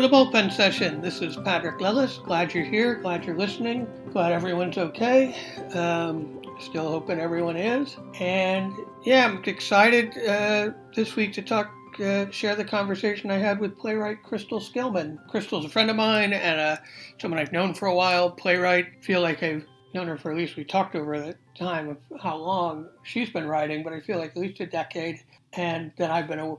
to the bullpen session. This is Patrick Lellis. Glad you're here. Glad you're listening. Glad everyone's okay. Um, still hoping everyone is. And yeah, I'm excited uh, this week to talk, uh, share the conversation I had with playwright Crystal Skillman. Crystal's a friend of mine and uh, someone I've known for a while. Playwright. Feel like I've known her for at least we talked over the time of how long she's been writing, but I feel like at least a decade, and that I've been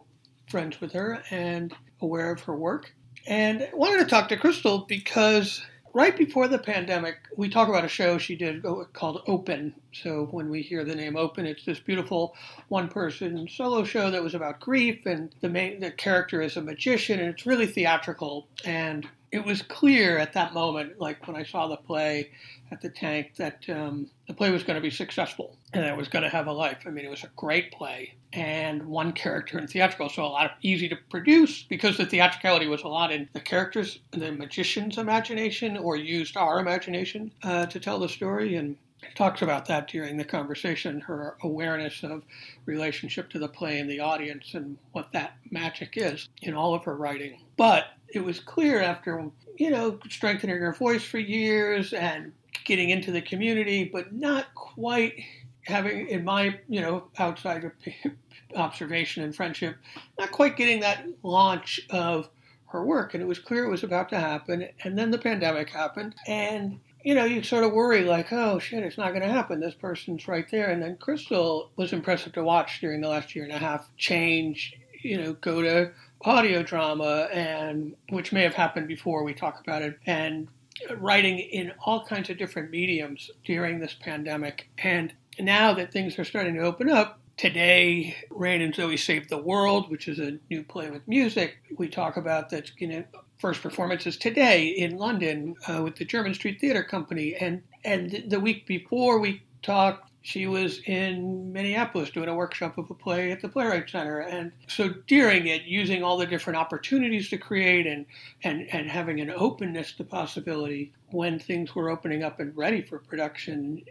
friends with her and aware of her work. And I wanted to talk to Crystal because right before the pandemic, we talk about a show she did called Open. So when we hear the name Open, it's this beautiful one-person solo show that was about grief, and the main the character is a magician, and it's really theatrical. And it was clear at that moment, like when I saw the play at the tank, that um, the play was going to be successful and it was going to have a life. I mean, it was a great play and one character in theatrical, so a lot of easy to produce because the theatricality was a lot in the characters, the magician's imagination, or used our imagination uh, to tell the story. And talks about that during the conversation, her awareness of relationship to the play and the audience and what that magic is in all of her writing. But it was clear after, you know, strengthening her voice for years and getting into the community, but not quite having, in my, you know, outside observation and friendship, not quite getting that launch of her work. And it was clear it was about to happen. And then the pandemic happened. And you know, you sort of worry like, oh shit, it's not going to happen. This person's right there. And then Crystal was impressive to watch during the last year and a half change, you know, go to audio drama and which may have happened before we talk about it and writing in all kinds of different mediums during this pandemic. And now that things are starting to open up, today Rain and Zoe Save the World, which is a new play with music, we talk about that's going to first performances today in London uh, with the Jermyn Street Theatre Company, and and the week before we talked, she was in Minneapolis doing a workshop of a play at the Playwright Center, and so during it, using all the different opportunities to create and and and having an openness to possibility when things were opening up and ready for production.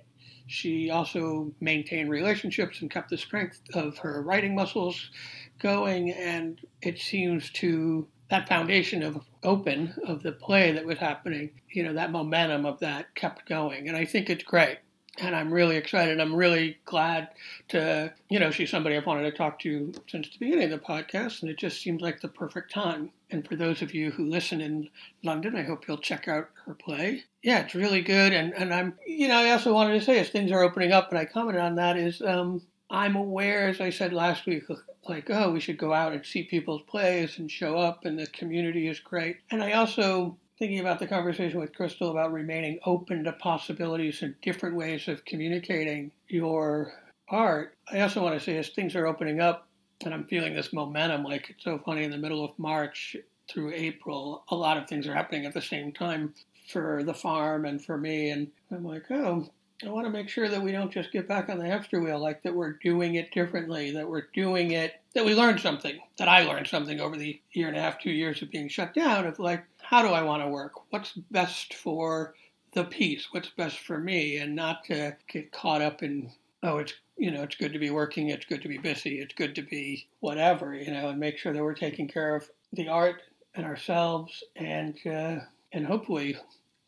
She also maintained relationships and kept the strength of her writing muscles going, and it seems to that foundation of open of the play that was happening, you know, that momentum of that kept going. And I think it's great. And I'm really excited. I'm really glad to, you know, she's somebody I've wanted to talk to since the beginning of the podcast, and it just seems like the perfect time. And for those of you who listen in London, I hope you'll check out her play. Yeah, it's really good. And, and I'm, you know, I also wanted to say as things are opening up, and I commented on that, is um, I'm aware, as I said last week, like, oh, we should go out and see people's plays and show up, and the community is great. And I also, thinking about the conversation with Crystal about remaining open to possibilities and different ways of communicating your art, I also want to say as things are opening up, and I'm feeling this momentum, like it's so funny in the middle of March through April, a lot of things are happening at the same time for the farm and for me. And I'm like, oh, I want to make sure that we don't just get back on the hamster wheel, like that we're doing it differently, that we're doing it, that we learned something, that I learned something over the year and a half, two years of being shut down of like, how do I want to work? What's best for the piece? What's best for me? And not to get caught up in, oh, it's, you know, it's good to be working, it's good to be busy, it's good to be whatever, you know, and make sure that we're taking care of the art and ourselves and, uh, and hopefully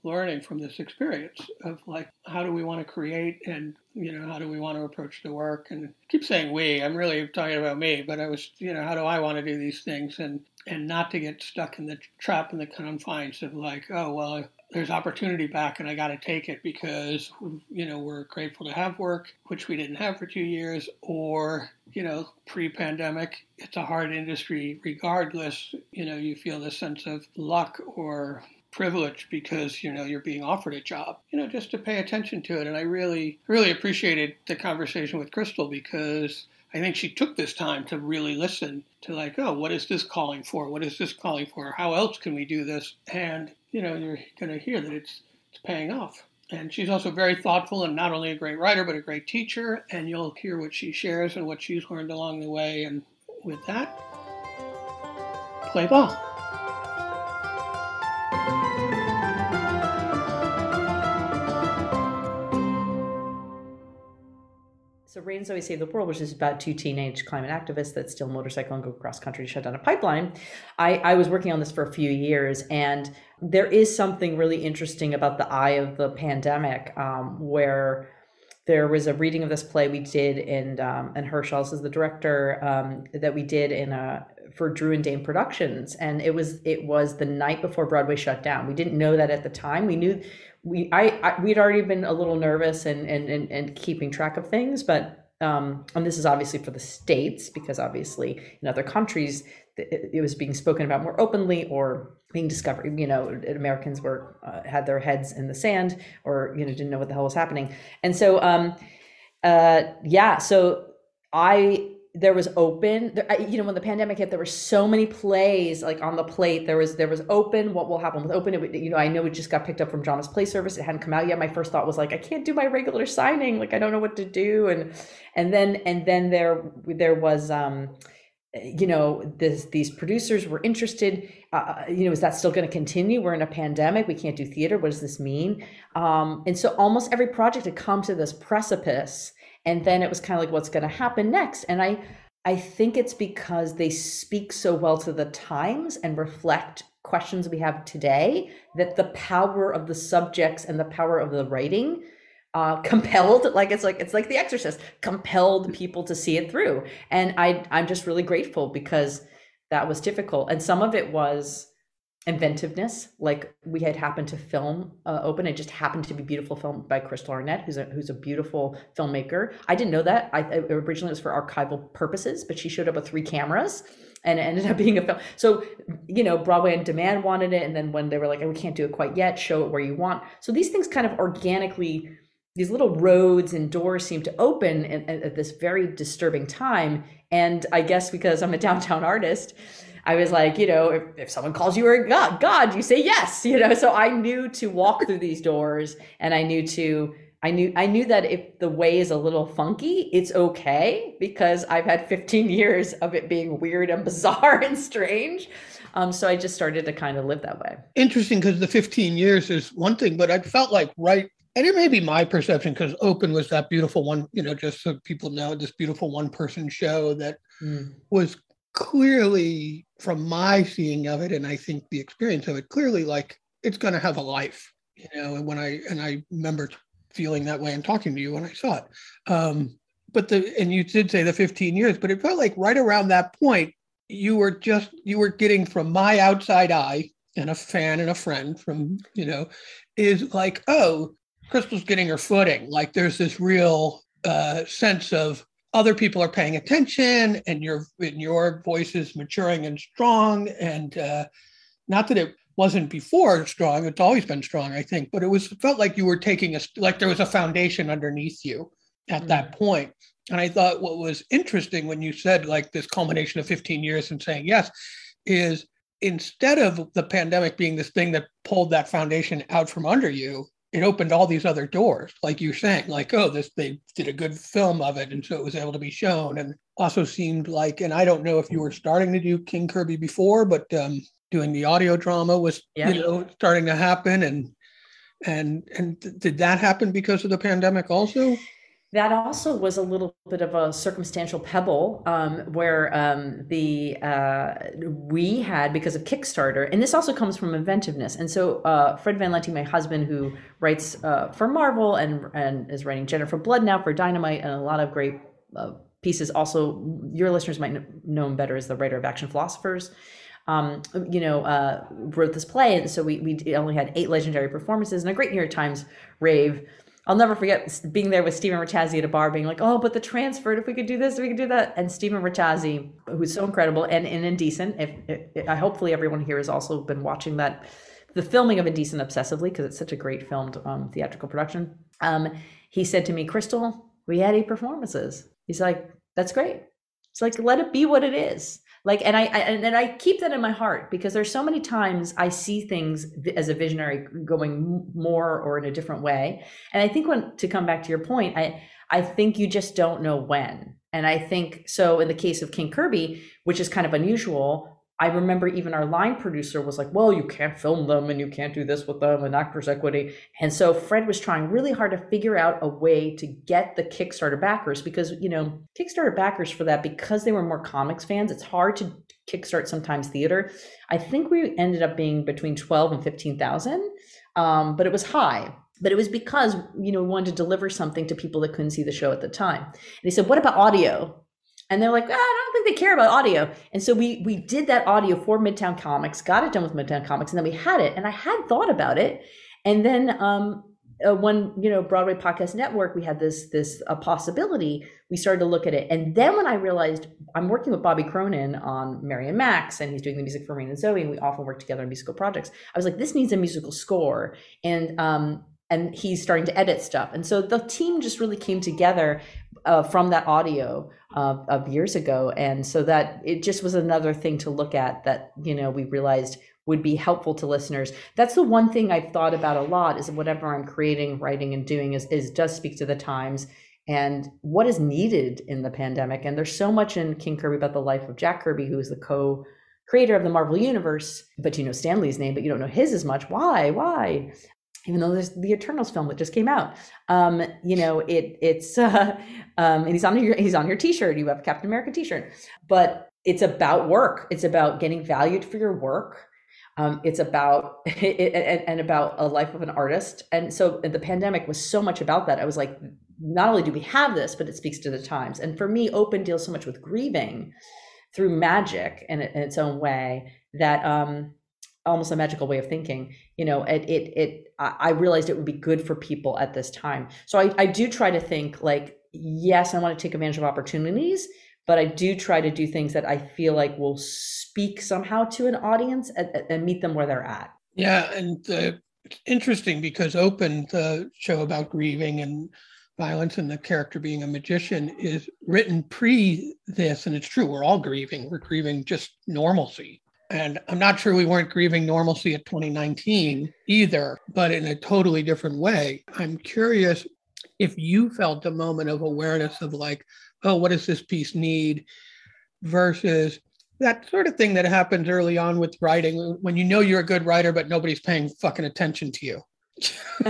learning from this experience of like how do we want to create and you know how do we want to approach the work? And keep saying we i'm really talking about me but i was you know how do i want to do these things? And and not to get stuck in the trap and the confines of like oh well there's opportunity back and i got to take it because you know we're grateful to have work which we didn't have for two years or you know pre-pandemic it's a hard industry regardless you know you feel this sense of luck or privilege because you know you're being offered a job you know just to pay attention to it. And i really really appreciated the conversation with crystal because i think she took this time to really listen to like oh what is this calling for? What is this calling for? How else can we do this? And you know you're going to hear that it's it's paying off. And she's also very thoughtful and not only a great writer but a great teacher and you'll hear what she shares and what she's learned along the way and with that play ball So Rain Zoe Save the World, which is about two teenage climate activists that steal a motorcycle and go cross country to shut down a pipeline. I, I was working on this for a few years, and there is something really interesting about the eye of the pandemic, um, where there was a reading of this play we did in um, and Herschels is the director um, that we did in a for Drew and Dane Productions, and it was it was the night before Broadway shut down. We didn't know that at the time. We knew we I, I we'd already been a little nervous and and and, and keeping track of things, but um, and this is obviously for the states because obviously in other countries it, was being spoken about more openly or being discovered. You know, Americans were uh, had their heads in the sand or you know didn't know what the hell was happening, and so um, uh, yeah, so I there was open there, you know when the pandemic hit there were so many plays like on the plate. There was there was open what will happen with open? It, you know i know it just got picked up from Dramatists Play Service. It hadn't come out yet. My first thought was like i can't do my regular signing. Like i don't know what to do. And and then and then there there was um you know this, these producers were interested. Uh, uh you know is that still going to continue? We're in a pandemic. We can't do theater. What does this mean? Um, and so almost every project had come to this precipice and then it was kind of like what's going to happen next? And i i think it's because they speak so well to the times and reflect questions we have today that the power of the subjects and the power of the writing uh, compelled like it's like it's like the exorcist compelled people to see it through. And i i'm just really grateful because that was difficult. And some of it was inventiveness like we had happened to film uh, open. It just happened to be beautiful film by crystal arnett who's a who's a beautiful filmmaker. I didn't know that. I originally it was for archival purposes but she showed up with three cameras and it ended up being a film. So you know broadway on demand wanted it and then when they were like oh, we can't do it quite yet show it where you want. So these things kind of organically these little roads and doors seem to open at, at this very disturbing time. And i guess because i'm a downtown artist I was like, you know, if, if someone calls you a god, God, you say yes, you know. So I knew to walk through these doors, and I knew to, I knew, I knew that if the way is a little funky, it's okay because I've had 15 years of it being weird and bizarre and strange. Um, so I just started to kind of live that way. Interesting because the 15 years is one thing, but I felt like right and it may be my perception because open was that beautiful one you know just so people know this beautiful one person show that mm. was clearly from my seeing of it and i think the experience of it clearly like it's going to have a life you know and when i and i remember feeling that way and talking to you when i saw it. Um but the and you did say the 15 years but it felt like right around that point you were just you were getting from my outside eye and a fan and a friend from you know is like oh crystal's getting her footing. Like there's this real uh sense of other people are paying attention and your and your voice is maturing and strong and uh, not that it wasn't before strong it's always been strong i think but it was felt like you were taking a like there was a foundation underneath you at mm. that point and i thought what was interesting when you said like this culmination of 15 years and saying yes is instead of the pandemic being this thing that pulled that foundation out from under you it opened all these other doors, like you're saying, like, oh, this they did a good film of it, and so it was able to be shown. And also seemed like, and I don't know if you were starting to do King Kirby before, but um, doing the audio drama was, yeah. you know, starting to happen. And and and th- did that happen because of the pandemic also? That also was a little bit of a circumstantial pebble um, where um, the uh, we had because of Kickstarter, and this also comes from inventiveness. And so uh, Fred Van Lente, my husband, who writes uh, for Marvel and and is writing Jennifer Blood now for Dynamite and a lot of great uh, pieces. Also, your listeners might know him better as the writer of Action Philosophers. Um, you know, uh, wrote this play, and so we we only had eight legendary performances and a great New York Times rave I'll never forget being there with Steven Rattazzi at a bar, being like, "Oh, but the transfer! If we could do this, we could do that." And Steven Rattazzi, who's so incredible and, and indecent. If, if, I hopefully everyone here has also been watching that, the filming of Indecent obsessively because it's such a great filmed um, theatrical production. Um, he said to me, "Crystal, we had eight performances." He's like, "That's great." It's like let it be what it is like and I, I and i keep that in my heart because there's so many times i see things as a visionary going more or in a different way. And i think when to come back to your point i i think you just don't know when. And i think so in the case of king kirby which is kind of unusual I remember even our line producer was like, well, you can't film them and you can't do this with them and actors equity. And so Fred was trying really hard to figure out a way to get the Kickstarter backers because, you know, Kickstarter backers for that, because they were more comics fans, it's hard to kickstart sometimes theater. I think we ended up being between 12 and 15,000, um, but it was high. But it was because, you know, we wanted to deliver something to people that couldn't see the show at the time. And he said, what about audio? And they're like, ah, I don't think they care about audio. And so we we did that audio for Midtown Comics, got it done with Midtown Comics, and then we had it. And I had thought about it. And then um, uh, when you know Broadway Podcast Network, we had this this a possibility. We started to look at it, and then when I realized I'm working with Bobby Cronin on Mary and Max, and he's doing the music for Rain and Zoe, and we often work together on musical projects. I was like, this needs a musical score, and um, and he's starting to edit stuff, and so the team just really came together uh, from that audio uh, of years ago. And so that it just was another thing to look at that, you know, we realized would be helpful to listeners. That's the one thing I've thought about a lot is whatever I'm creating, writing, and doing is, is does speak to the times and what is needed in the pandemic. And there's so much in King Kirby about the life of Jack Kirby, who is the co creator of the Marvel Universe, but you know Stan Lee's name, but you don't know his as much. Why? Why? Even though there's the Eternals film that just came out. Um, you know, it it's uh, um, and he's on your he's on your T-shirt. You have Captain America T-shirt, but it's about work. It's about getting valued for your work. Um, it's about it, and, and about a life of an artist. And so the pandemic was so much about that. I was like, not only do we have this, but it speaks to the times. And for me, Open deals so much with grieving through magic in, in its own way that um, almost a magical way of thinking you know it it, it i realized it would be good for people at this time. So I, I do try to think like yes i want to take advantage of opportunities but i do try to do things that i feel like will speak somehow to an audience and, and meet them where they're at. Yeah and uh, it's interesting because open the show about grieving and violence and the character being a magician is written pre this and it's true we're all grieving. We're grieving just normalcy and I'm not sure we weren't grieving normalcy at 2019 either, but in a totally different way. I'm curious if you felt a moment of awareness of like, oh, what does this piece need versus that sort of thing that happens early on with writing when you know you're a good writer, but nobody's paying fucking attention to you.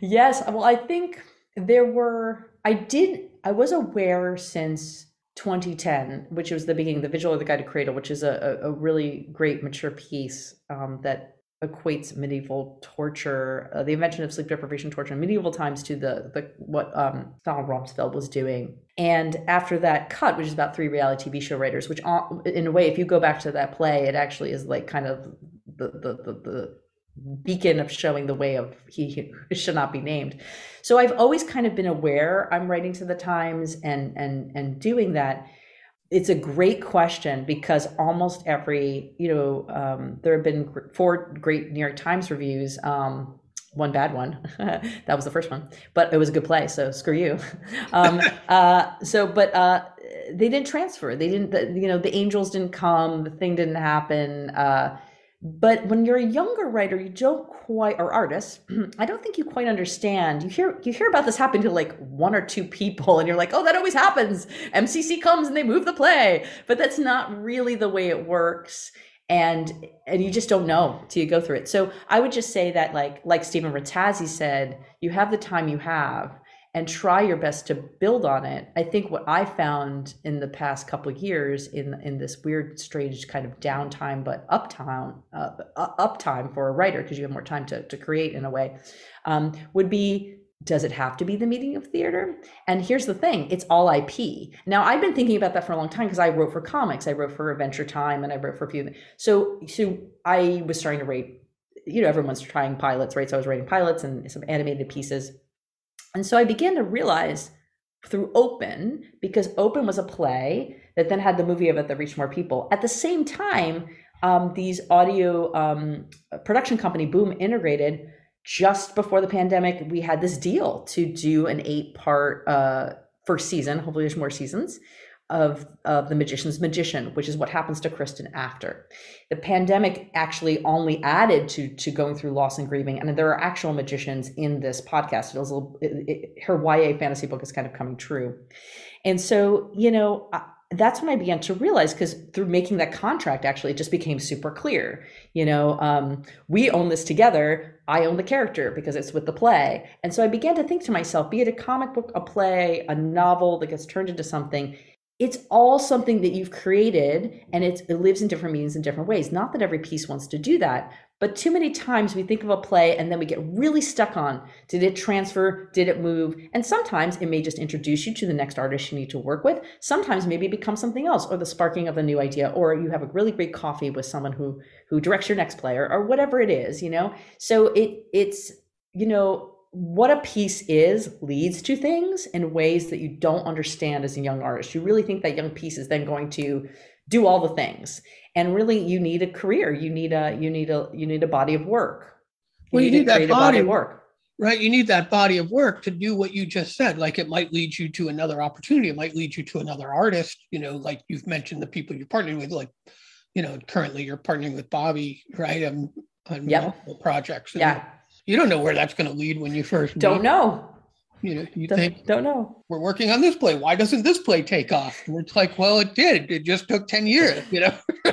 yes. Well, I think there were, I did, I was aware since 2010, which was the beginning, the Vigil of the guided cradle, which is a, a, really great mature piece um, that equates medieval torture, uh, the invention of sleep deprivation torture in medieval times to the the what um, Donald Rumsfeld was doing. And after that cut, which is about three reality TV show writers, which in a way, if you go back to that play, it actually is like kind of the the the, the beacon of showing the way of he should not be named. So i've always kind of been aware i'm writing to the times and and and doing that. It's a great question because almost every you know um, there have been four great new york times reviews um, one bad one. That was the first one but it was a good play so screw you. Um, uh, so but uh, they didn't transfer. They didn't the, you know the angels didn't come the thing didn't happen uh, but when you're a younger writer you don't quite or artist i don't think you quite understand. You hear you hear about this happen to like one or two people and you're like oh that always happens. Mcc comes and they move the play. But that's not really the way it works and and you just don't know till you go through it. So i would just say that like like steven rattazzi said you have the time you have and try your best to build on it. I think what I found in the past couple of years in in this weird, strange kind of downtime but uptime uh, uptime for a writer because you have more time to to create in a way um, would be does it have to be the meaning of theater? And here's the thing it's all IP. Now, I've been thinking about that for a long time because I wrote for comics, I wrote for Adventure Time, and I wrote for a few. So, so I was starting to write, you know, everyone's trying pilots, right? So I was writing pilots and some animated pieces. And so I began to realize through Open, because Open was a play that then had the movie of it that reached more people. At the same time, um, these audio um, production company Boom Integrated, just before the pandemic, we had this deal to do an eight part uh, first season. Hopefully, there's more seasons of, of The Magician's Magician, which is what happens to Kristen after. The pandemic actually only added to, to going through loss and grieving. And there are actual magicians in this podcast. It was it, it, her YA fantasy book is kind of coming true. And so, you know, that's when I began to realize because through making that contract, actually, it just became super clear. You know, um, we own this together. I own the character because it's with the play. And so I began to think to myself, be it a comic book, a play, a novel that gets turned into something, it's all something that you've created and it lives in different meanings in different ways. Not that every piece wants to do that, but too many times we think of a play and then we get really stuck on did it transfer? Did it move? And sometimes it may just introduce you to the next artist you need to work with. Sometimes maybe it becomes something else or the sparking of a new idea or you have a really great coffee with someone who who directs your next play or, or whatever it is, you know? So it it's you know what a piece is leads to things in ways that you don't understand as a young artist. You really think that young piece is then going to do all the things. And really you need a career. You need a you need a you need a body of work. You well, you need, need that body, body of work. Right. You need that body of work to do what you just said. Like it might lead you to another opportunity. It might lead you to another artist, you know, like you've mentioned the people you're partnering with, like, you know, currently you're partnering with Bobby, right? On, on yep. multiple projects. yeah you don't know where that's going to lead when you first don't meet. know. You know, you don't, think don't know. We're working on this play. Why doesn't this play take off? And it's like, well, it did. It just took ten years, you know.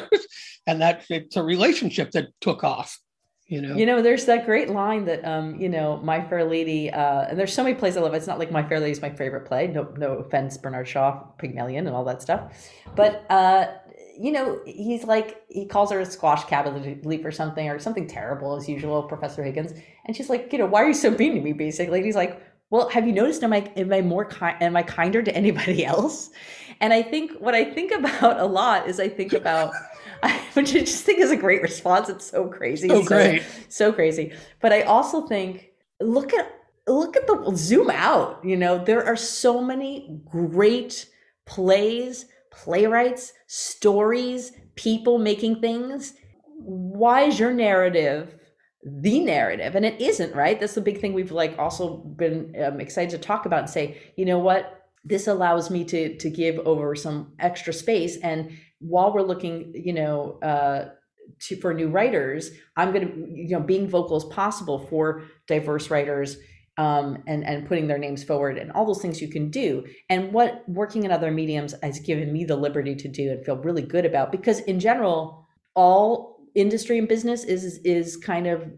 and that it's a relationship that took off. You know. You know, there's that great line that um, you know, My Fair Lady, uh, and there's so many plays I love. It's not like My Fair Lady is my favorite play. No, no offense, Bernard Shaw, Pygmalion, and all that stuff. But uh, you know, he's like, he calls her a squash cabinet leaf or something, or something terrible as usual, Professor Higgins. And she's like, you know, why are you so mean to me, basically? And he's like, well, have you noticed, am I, am I more kind, am I kinder to anybody else? And I think what I think about a lot is I think about, which I just think is a great response. It's so crazy. So, so great. So crazy. But I also think, look at, look at the, zoom out, you know, there are so many great plays playwrights, stories, people making things. Why is your narrative the narrative? And it isn't, right? That's the big thing we've like also been um, excited to talk about and say, you know what? This allows me to to give over some extra space. And while we're looking, you know, uh, to for new writers, I'm going to, you know, being vocal as possible for diverse writers um, and and putting their names forward and all those things you can do. And what working in other mediums has given me the liberty to do and feel really good about because in general all industry and business is is kind of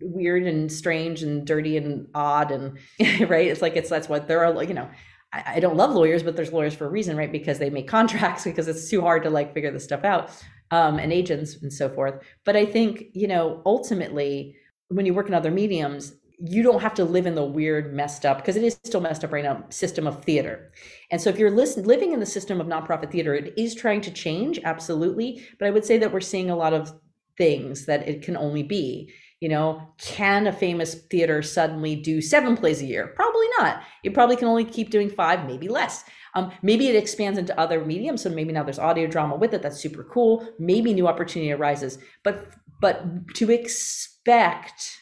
weird and strange and dirty and odd and right? It's like it's that's what there are you know I, I don't love lawyers but there's lawyers for a reason right? Because they make contracts because it's too hard to like figure this stuff out um, and agents and so forth. But i think you know ultimately when you work in other mediums you don't have to live in the weird, messed up, because it is still messed up right now, system of theater. And so if you're listen, living in the system of nonprofit theater, it is trying to change, absolutely. But I would say that we're seeing a lot of things that it can only be. You know, can a famous theater suddenly do seven plays a year? Probably not. It probably can only keep doing five, maybe less. Um, maybe it expands into other mediums. So maybe now there's audio drama with it. That's super cool. Maybe new opportunity arises. But but to expect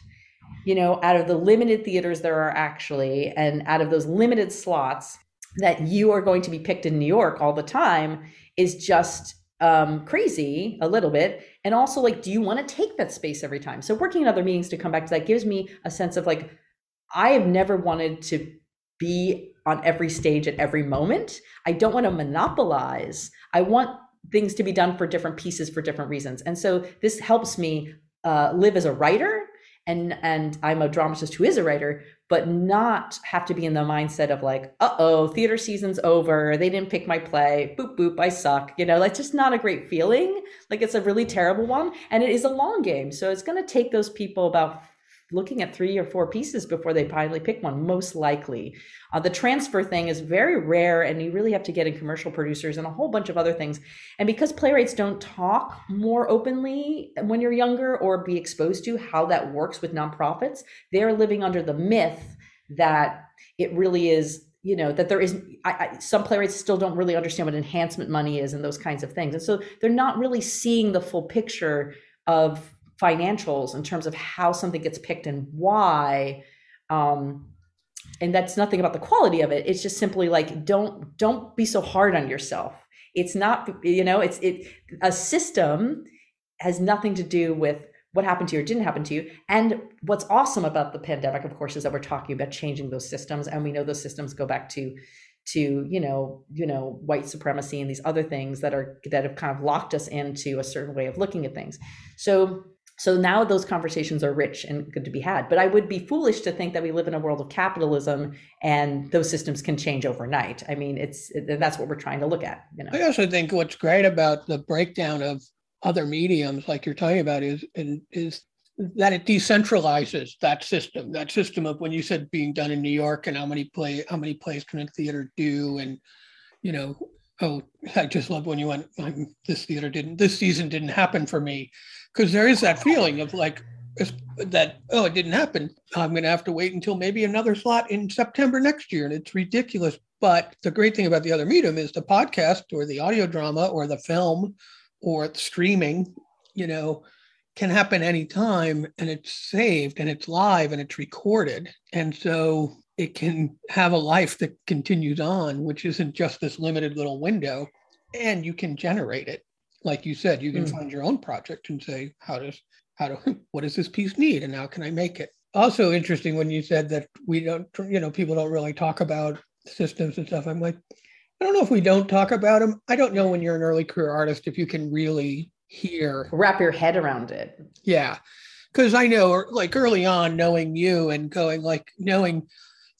you know, out of the limited theaters there are actually, and out of those limited slots, that you are going to be picked in New York all the time is just um, crazy a little bit. And also, like, do you want to take that space every time? So, working in other meetings to come back to that gives me a sense of like, I have never wanted to be on every stage at every moment. I don't want to monopolize. I want things to be done for different pieces for different reasons. And so, this helps me uh, live as a writer and and I'm a dramatist who is a writer, but not have to be in the mindset of like, uh oh, theater season's over. They didn't pick my play. Boop boop, I suck. You know, that's just not a great feeling. Like it's a really terrible one, and it is a long game. So it's going to take those people about looking at three or four pieces before they finally pick one, most likely. Uh, the transfer thing is very rare, and you really have to get in commercial producers and a whole bunch of other things. And because playwrights don't talk more openly when you're younger or be exposed to how that works with nonprofits, they're living under the myth that it really is you know that there is I, I, some playwrights still don't really understand what enhancement money is and those kinds of things and so they're not really seeing the full picture of financials in terms of how something gets picked and why um, and that's nothing about the quality of it. It's just simply like don't don't be so hard on yourself. It's not you know it's it a system has nothing to do with what happened to you or didn't happen to you. And what's awesome about the pandemic of course is that we're talking about changing those systems and we know those systems go back to to you know you know white supremacy and these other things that are that have kind of locked us into a certain way of looking at things. So so now those conversations are rich and good to be had. But i would be foolish to think that we live in a world of capitalism and those systems can change overnight. I mean it's that's what we're trying to look at you know. I also think what's great about the breakdown of other mediums like you're talking about is is that it decentralizes that system, that system of when you said being done in New York and how many play, how many plays can a theater do, and you know, oh, I just love when you went, this theater didn't, this season didn't happen for me, because there is that feeling of like that, oh, it didn't happen. I'm going to have to wait until maybe another slot in September next year, and it's ridiculous. But the great thing about the other medium is the podcast or the audio drama or the film or streaming, you know can happen anytime and it's saved and it's live and it's recorded. And so it can have a life that continues on, which isn't just this limited little window. And you can generate it. Like you said, you can mm. find your own project and say, how does, how do, what does this piece need? And how can I make it? Also interesting when you said that we don't, you know, people don't really talk about systems and stuff. I'm like, I don't know if we don't talk about them. I don't know when you're an early career artist if you can really hear Wrap your head around it. Yeah. Because I know, like early on, knowing you and going, like, knowing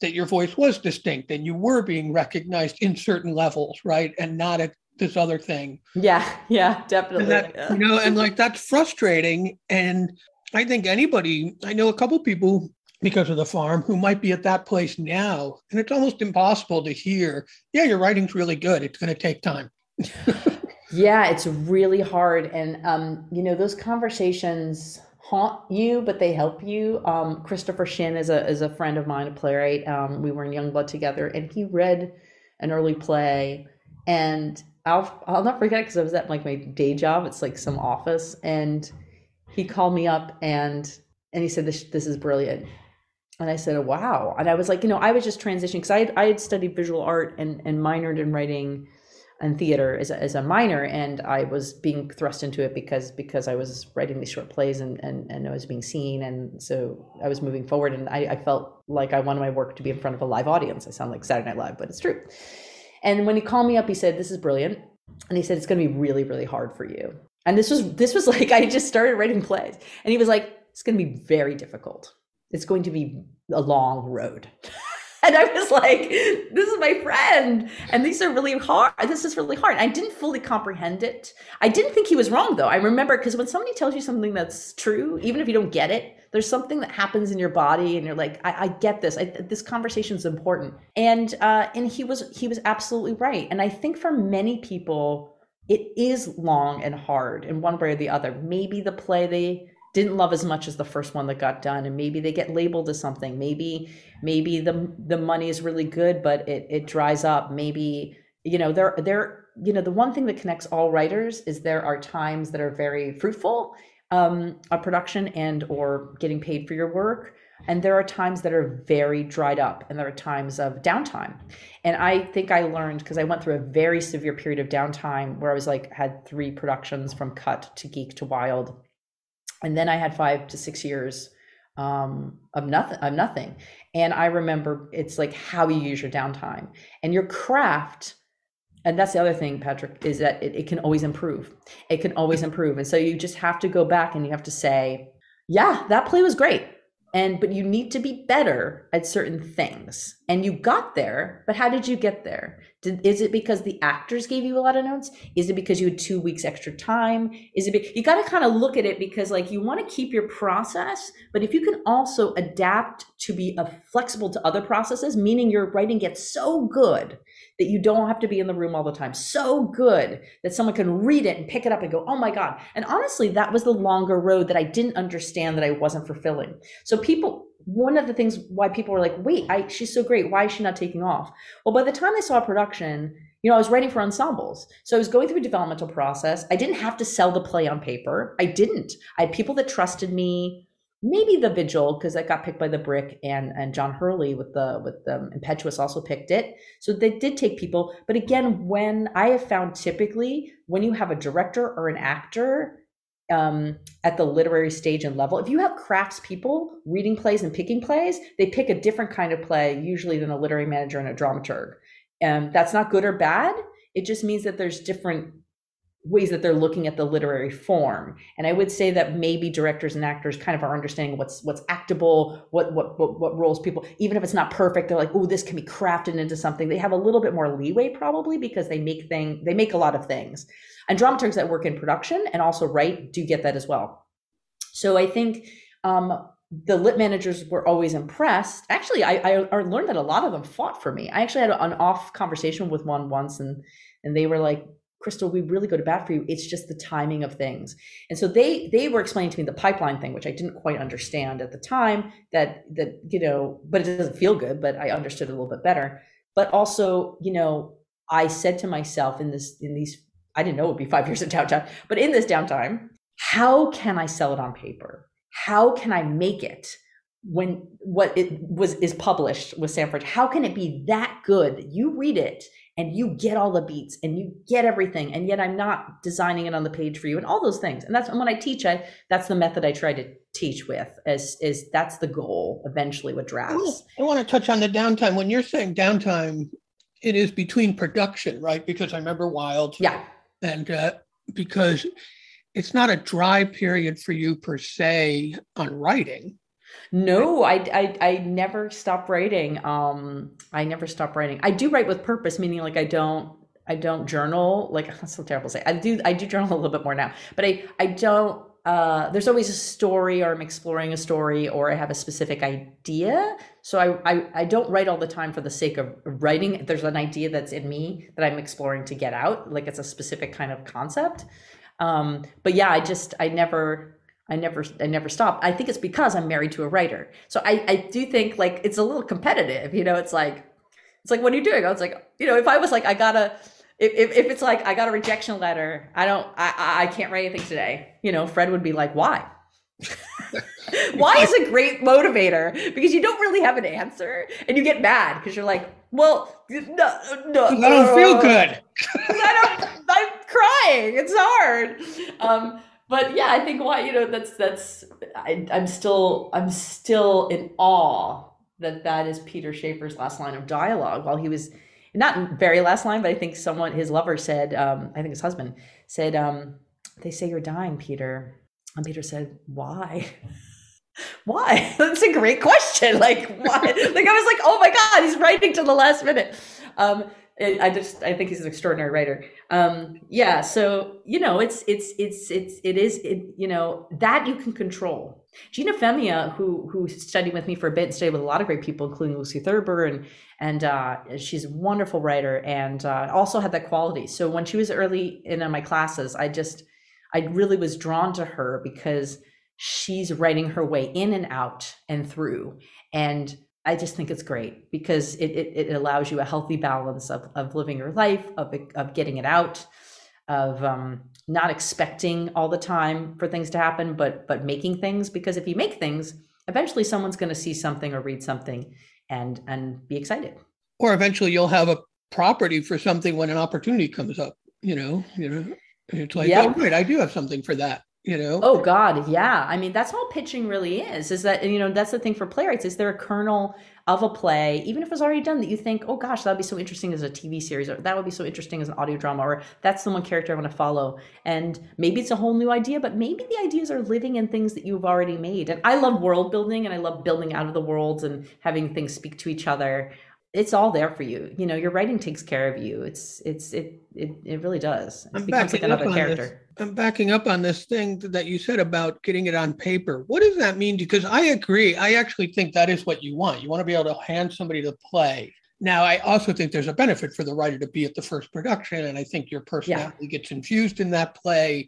that your voice was distinct and you were being recognized in certain levels, right? And not at this other thing. Yeah. Yeah. Definitely. That, yeah. You know, and like that's frustrating. And I think anybody, I know a couple people because of the farm who might be at that place now. And it's almost impossible to hear, yeah, your writing's really good. It's going to take time. Yeah, it's really hard. And, um, you know, those conversations haunt you, but they help you. Um, Christopher Shinn is a, is a friend of mine, a playwright. Um, we were in Youngblood together and he read an early play and I'll, I'll not forget because I was at like my day job. It's like some office and he called me up and, and he said, this, this is brilliant. And I said, wow. And I was like, you know, I was just transitioning because I had, I had studied visual art and, and minored in writing and theater as a, as a minor and i was being thrust into it because because i was writing these short plays and and, and i was being seen and so i was moving forward and I, I felt like i wanted my work to be in front of a live audience. I sound like saturday night live but it's true. And when he called me up he said this is brilliant and he said it's going to be really really hard for you. And this was this was like i just started writing plays and he was like it's going to be very difficult. It's going to be a long road and I was like, this is my friend. And these are really hard. This is really hard. I didn't fully comprehend it. I didn't think he was wrong, though. I remember because when somebody tells you something that's true, even if you don't get it, there's something that happens in your body and you're like i, I get this I, this conversation is important and uh, and he was he was absolutely right and i think for many people it is long and hard in one way or the other maybe the play they didn't love as much as the first one that got done and maybe they get labeled as something. Maybe maybe the the money is really good but it it dries up. Maybe you know there there you know the one thing that connects all writers is there are times that are very fruitful um a production and or getting paid for your work. And there are times that are very dried up and there are times of downtime. And i think i learned because i went through a very severe period of downtime where i was like had three productions from cut to geek to wild and then I had five to six years um, of nothing of nothing. And I remember it's like how you use your downtime and your craft. And that's the other thing, Patrick, is that it, it can always improve. It can always improve. And so you just have to go back and you have to say, yeah, that play was great and but you need to be better at certain things and you got there but how did you get there did, is it because the actors gave you a lot of notes is it because you had two weeks extra time is it be, you got to kind of look at it because like you want to keep your process but if you can also adapt to be a flexible to other processes meaning your writing gets so good that you don't have to be in the room all the time. So good that someone can read it and pick it up and go, oh my God. And honestly, that was the longer road that I didn't understand that I wasn't fulfilling. So people, one of the things why people were like, wait, I, she's so great. Why is she not taking off? Well, by the time I saw production, you know, I was writing for ensembles. So I was going through a developmental process. I didn't have to sell the play on paper. I didn't. I had people that trusted me maybe the vigil because I got picked by the brick and and john hurley with the with the impetuous also picked it so they did take people but again when i have found typically when you have a director or an actor um, at the literary stage and level if you have craftspeople reading plays and picking plays they pick a different kind of play usually than a literary manager and a dramaturg And that's not good or bad. It just means that there's different ways that they're looking at the literary form and i would say that maybe directors and actors kind of are understanding what's what's actable what what what, what roles people even if it's not perfect they're like oh this can be crafted into something they have a little bit more leeway probably because they make thing they make a lot of things and dramaturgs that work in production and also write do get that as well so i think um, the lit managers were always impressed. Actually, I, I, I learned that a lot of them fought for me. I actually had an off conversation with one once, and and they were like, Crystal, we really go to bat for you. It's just the timing of things. And so they they were explaining to me the pipeline thing, which I didn't quite understand at the time. That that you know, but it doesn't feel good. But I understood a little bit better. But also, you know, I said to myself in this in these I didn't know it would be five years of downtime, but in this downtime, how can I sell it on paper? How can I make it when what it was is published with Sanford? How can it be that good? That you read it and you get all the beats and you get everything and yet i'm not designing it on the page for you and all those things. And that's and when i teach i that's the method i try to teach with is is that's the goal eventually with drafts. I want to touch on the downtime. When you're saying downtime it is between production right? Because i remember wild yeah. and uh, because it's not a dry period for you per se on writing no, I, I I never stop writing. Um, I never stop writing. I do write with purpose, meaning like I don't I don't journal. Like that's so terrible to say. I do I do journal a little bit more now, but I I don't. Uh, there's always a story, or I'm exploring a story, or I have a specific idea. So I, I I don't write all the time for the sake of writing. There's an idea that's in me that I'm exploring to get out. Like it's a specific kind of concept. Um, but yeah, I just I never I never I never stopped. I think it's because I'm married to a writer. So I, I do think like it's a little competitive, you know, it's like it's like what are you doing? I was like, you know, if I was like I gotta if, if, if it's like I got a rejection letter, I don't I I can't write anything today. You know, Fred would be like, why? why is a great motivator because you don't really have an answer and you get mad because you're like, well, no, no, I don't feel good. I don't. I'm crying. It's hard. Um, but yeah, I think why you know that's that's I, I'm still I'm still in awe that that is Peter Shaffer's last line of dialogue while he was not very last line, but I think someone his lover said, um, I think his husband said, um, "They say you're dying, Peter," and Peter said, "Why?" why? That's a great question. Like why? like I was like, oh my god, he's writing to the last minute. Um, it, I just I think he's an extraordinary writer. Um, yeah, so you know, it's it's it's it's it is it, you know that you can control. Gina Femia, who who studied with me for a bit and studied with a lot of great people, including Lucy Thurber, and and uh, she's a wonderful writer and uh, also had that quality. So when she was early in my classes, I just I really was drawn to her because she's writing her way in and out and through and I just think it's great because it, it, it, allows you a healthy balance of, of living your life, of, of getting it out, of um, not expecting all the time for things to happen, but but making things. Because if you make things, eventually someone's going to see something or read something and and be excited. Or eventually you'll have a property for something when an opportunity comes up. You know, you know, it's like, yeah. oh, great, I do have something for that you know? Oh god yeah. I mean that's all pitching really is is that you know that's the thing for playwrights. Is there a kernel of a play even if it's already done that you think oh gosh that would be so interesting as a tv series or that would be so interesting as an audio drama or that's the one character i want to follow. And maybe it's a whole new idea but maybe the ideas are living in things that you've already made. And i love world building and i love building out of the worlds and having things speak to each other it's all there for you. You know, your writing takes care of you. It's it's it it, it really does. It I'm becomes like another character. This. I'm backing up on this thing that you said about getting it on paper. What does that mean? Because I agree. I actually think that is what you want. You want to be able to hand somebody the play. Now, I also think there's a benefit for the writer to be at the first production, and I think your personality yeah. gets infused in that play.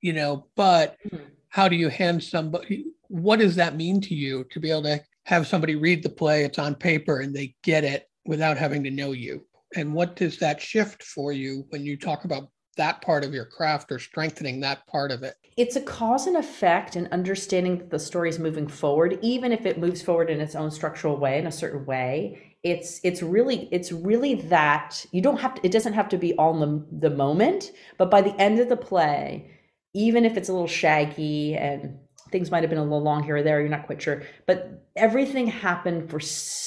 You know, but mm-hmm. how do you hand somebody? What does that mean to you to be able to have somebody read the play, it's on paper, and they get it without having to know you. And what does that shift for you when you talk about that part of your craft or strengthening that part of it? It's a cause and effect and understanding that the story is moving forward, even if it moves forward in its own structural way, in a certain way. It's it's really it's really that you don't have to it doesn't have to be all the, the moment, but by the end of the play, even if it's a little shaggy and things might have been a little long here or there you're not quite sure but everything happened for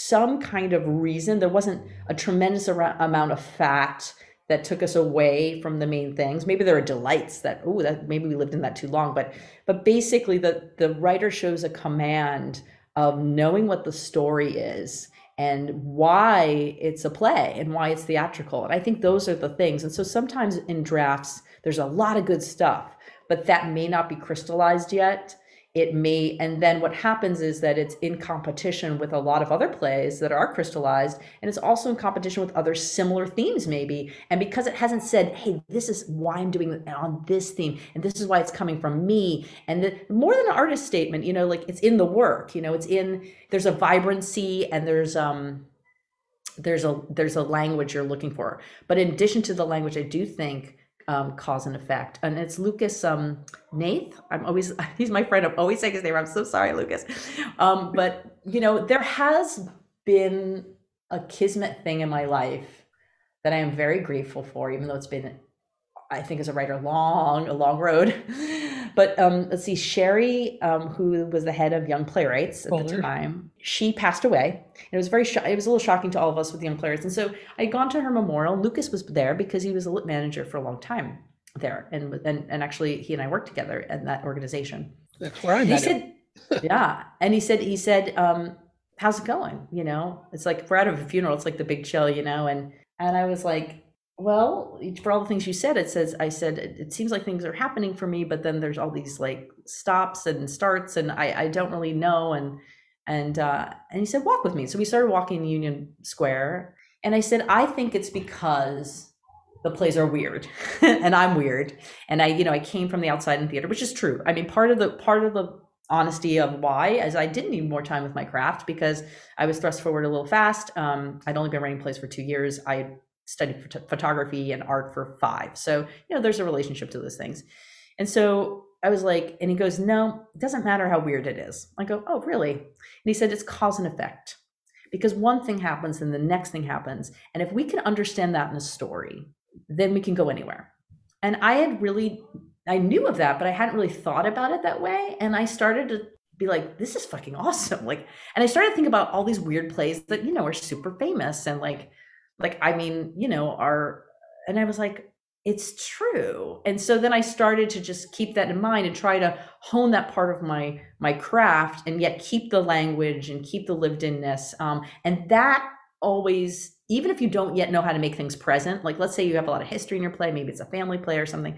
some kind of reason. There wasn't a tremendous amount of fat that took us away from the main things. Maybe there are delights that oh that maybe we lived in that too long but but basically the the writer shows a command of knowing what the story is and why it's a play and why it's theatrical. And i think those are the things. And so sometimes in drafts there's a lot of good stuff but that may not be crystallized yet it may and then what happens is that it's in competition with a lot of other plays that are crystallized and it's also in competition with other similar themes maybe. And because it hasn't said hey this is why i'm doing it on this theme and this is why it's coming from me and the, more than an artist statement you know like it's in the work you know it's in there's a vibrancy and there's um there's a there's a language you're looking for. But in addition to the language i do think um, cause and effect. And it's Lucas um, Hnath. I'm always, he's my friend. I'm always saying his name. I'm so sorry, Lucas. Um, but, you know, there has been a kismet thing in my life that I am very grateful for, even though it's been, I think, as a writer, long, a long road. But um, let's see, Sherry, um, who was the head of Young Playwrights at the time, she passed away. And It was very, sh- it was a little shocking to all of us with Young Playwrights. And so I had gone to her memorial. Lucas was there because he was a lit manager for a long time there, and and and actually he and I worked together in that organization. That's where I met he him. Said, yeah, and he said he said, um, "How's it going?" You know, it's like we're out of a funeral. It's like the big chill, you know, and and I was like, well, for all the things you said, it says, I said, it, it, seems like things are happening for me, but then there's all these like stops and starts and I, I don't really know. And, and, uh, and he said, walk with me. So we started walking Union Square. And I said, I think it's because the plays are weird and I'm weird. And I, you know, I came from the outside in theater, which is true. I mean, part of the, part of the honesty of why as i did need more time with my craft because i was thrust forward a little fast um, i'd only been writing plays for two years i studied phot- photography and art for five. So, you know, there's a relationship to those things. And so I was like, and he goes, no, it doesn't matter how weird it is. I go, oh, really? And he said, it's cause and effect. Because one thing happens and the next thing happens. And if we can understand that in a story, then we can go anywhere. And I had really, I knew of that, but I hadn't really thought about it that way. And I started to be like, this is fucking awesome. Like, and I started to think about all these weird plays that, you know, are super famous and like, like i mean you know our and i was like it's true. And so then i started to just keep that in mind and try to hone that part of my my craft and yet keep the language and keep the lived inness um, and that always even if you don't yet know how to make things present like let's say you have a lot of history in your play maybe it's a family play or something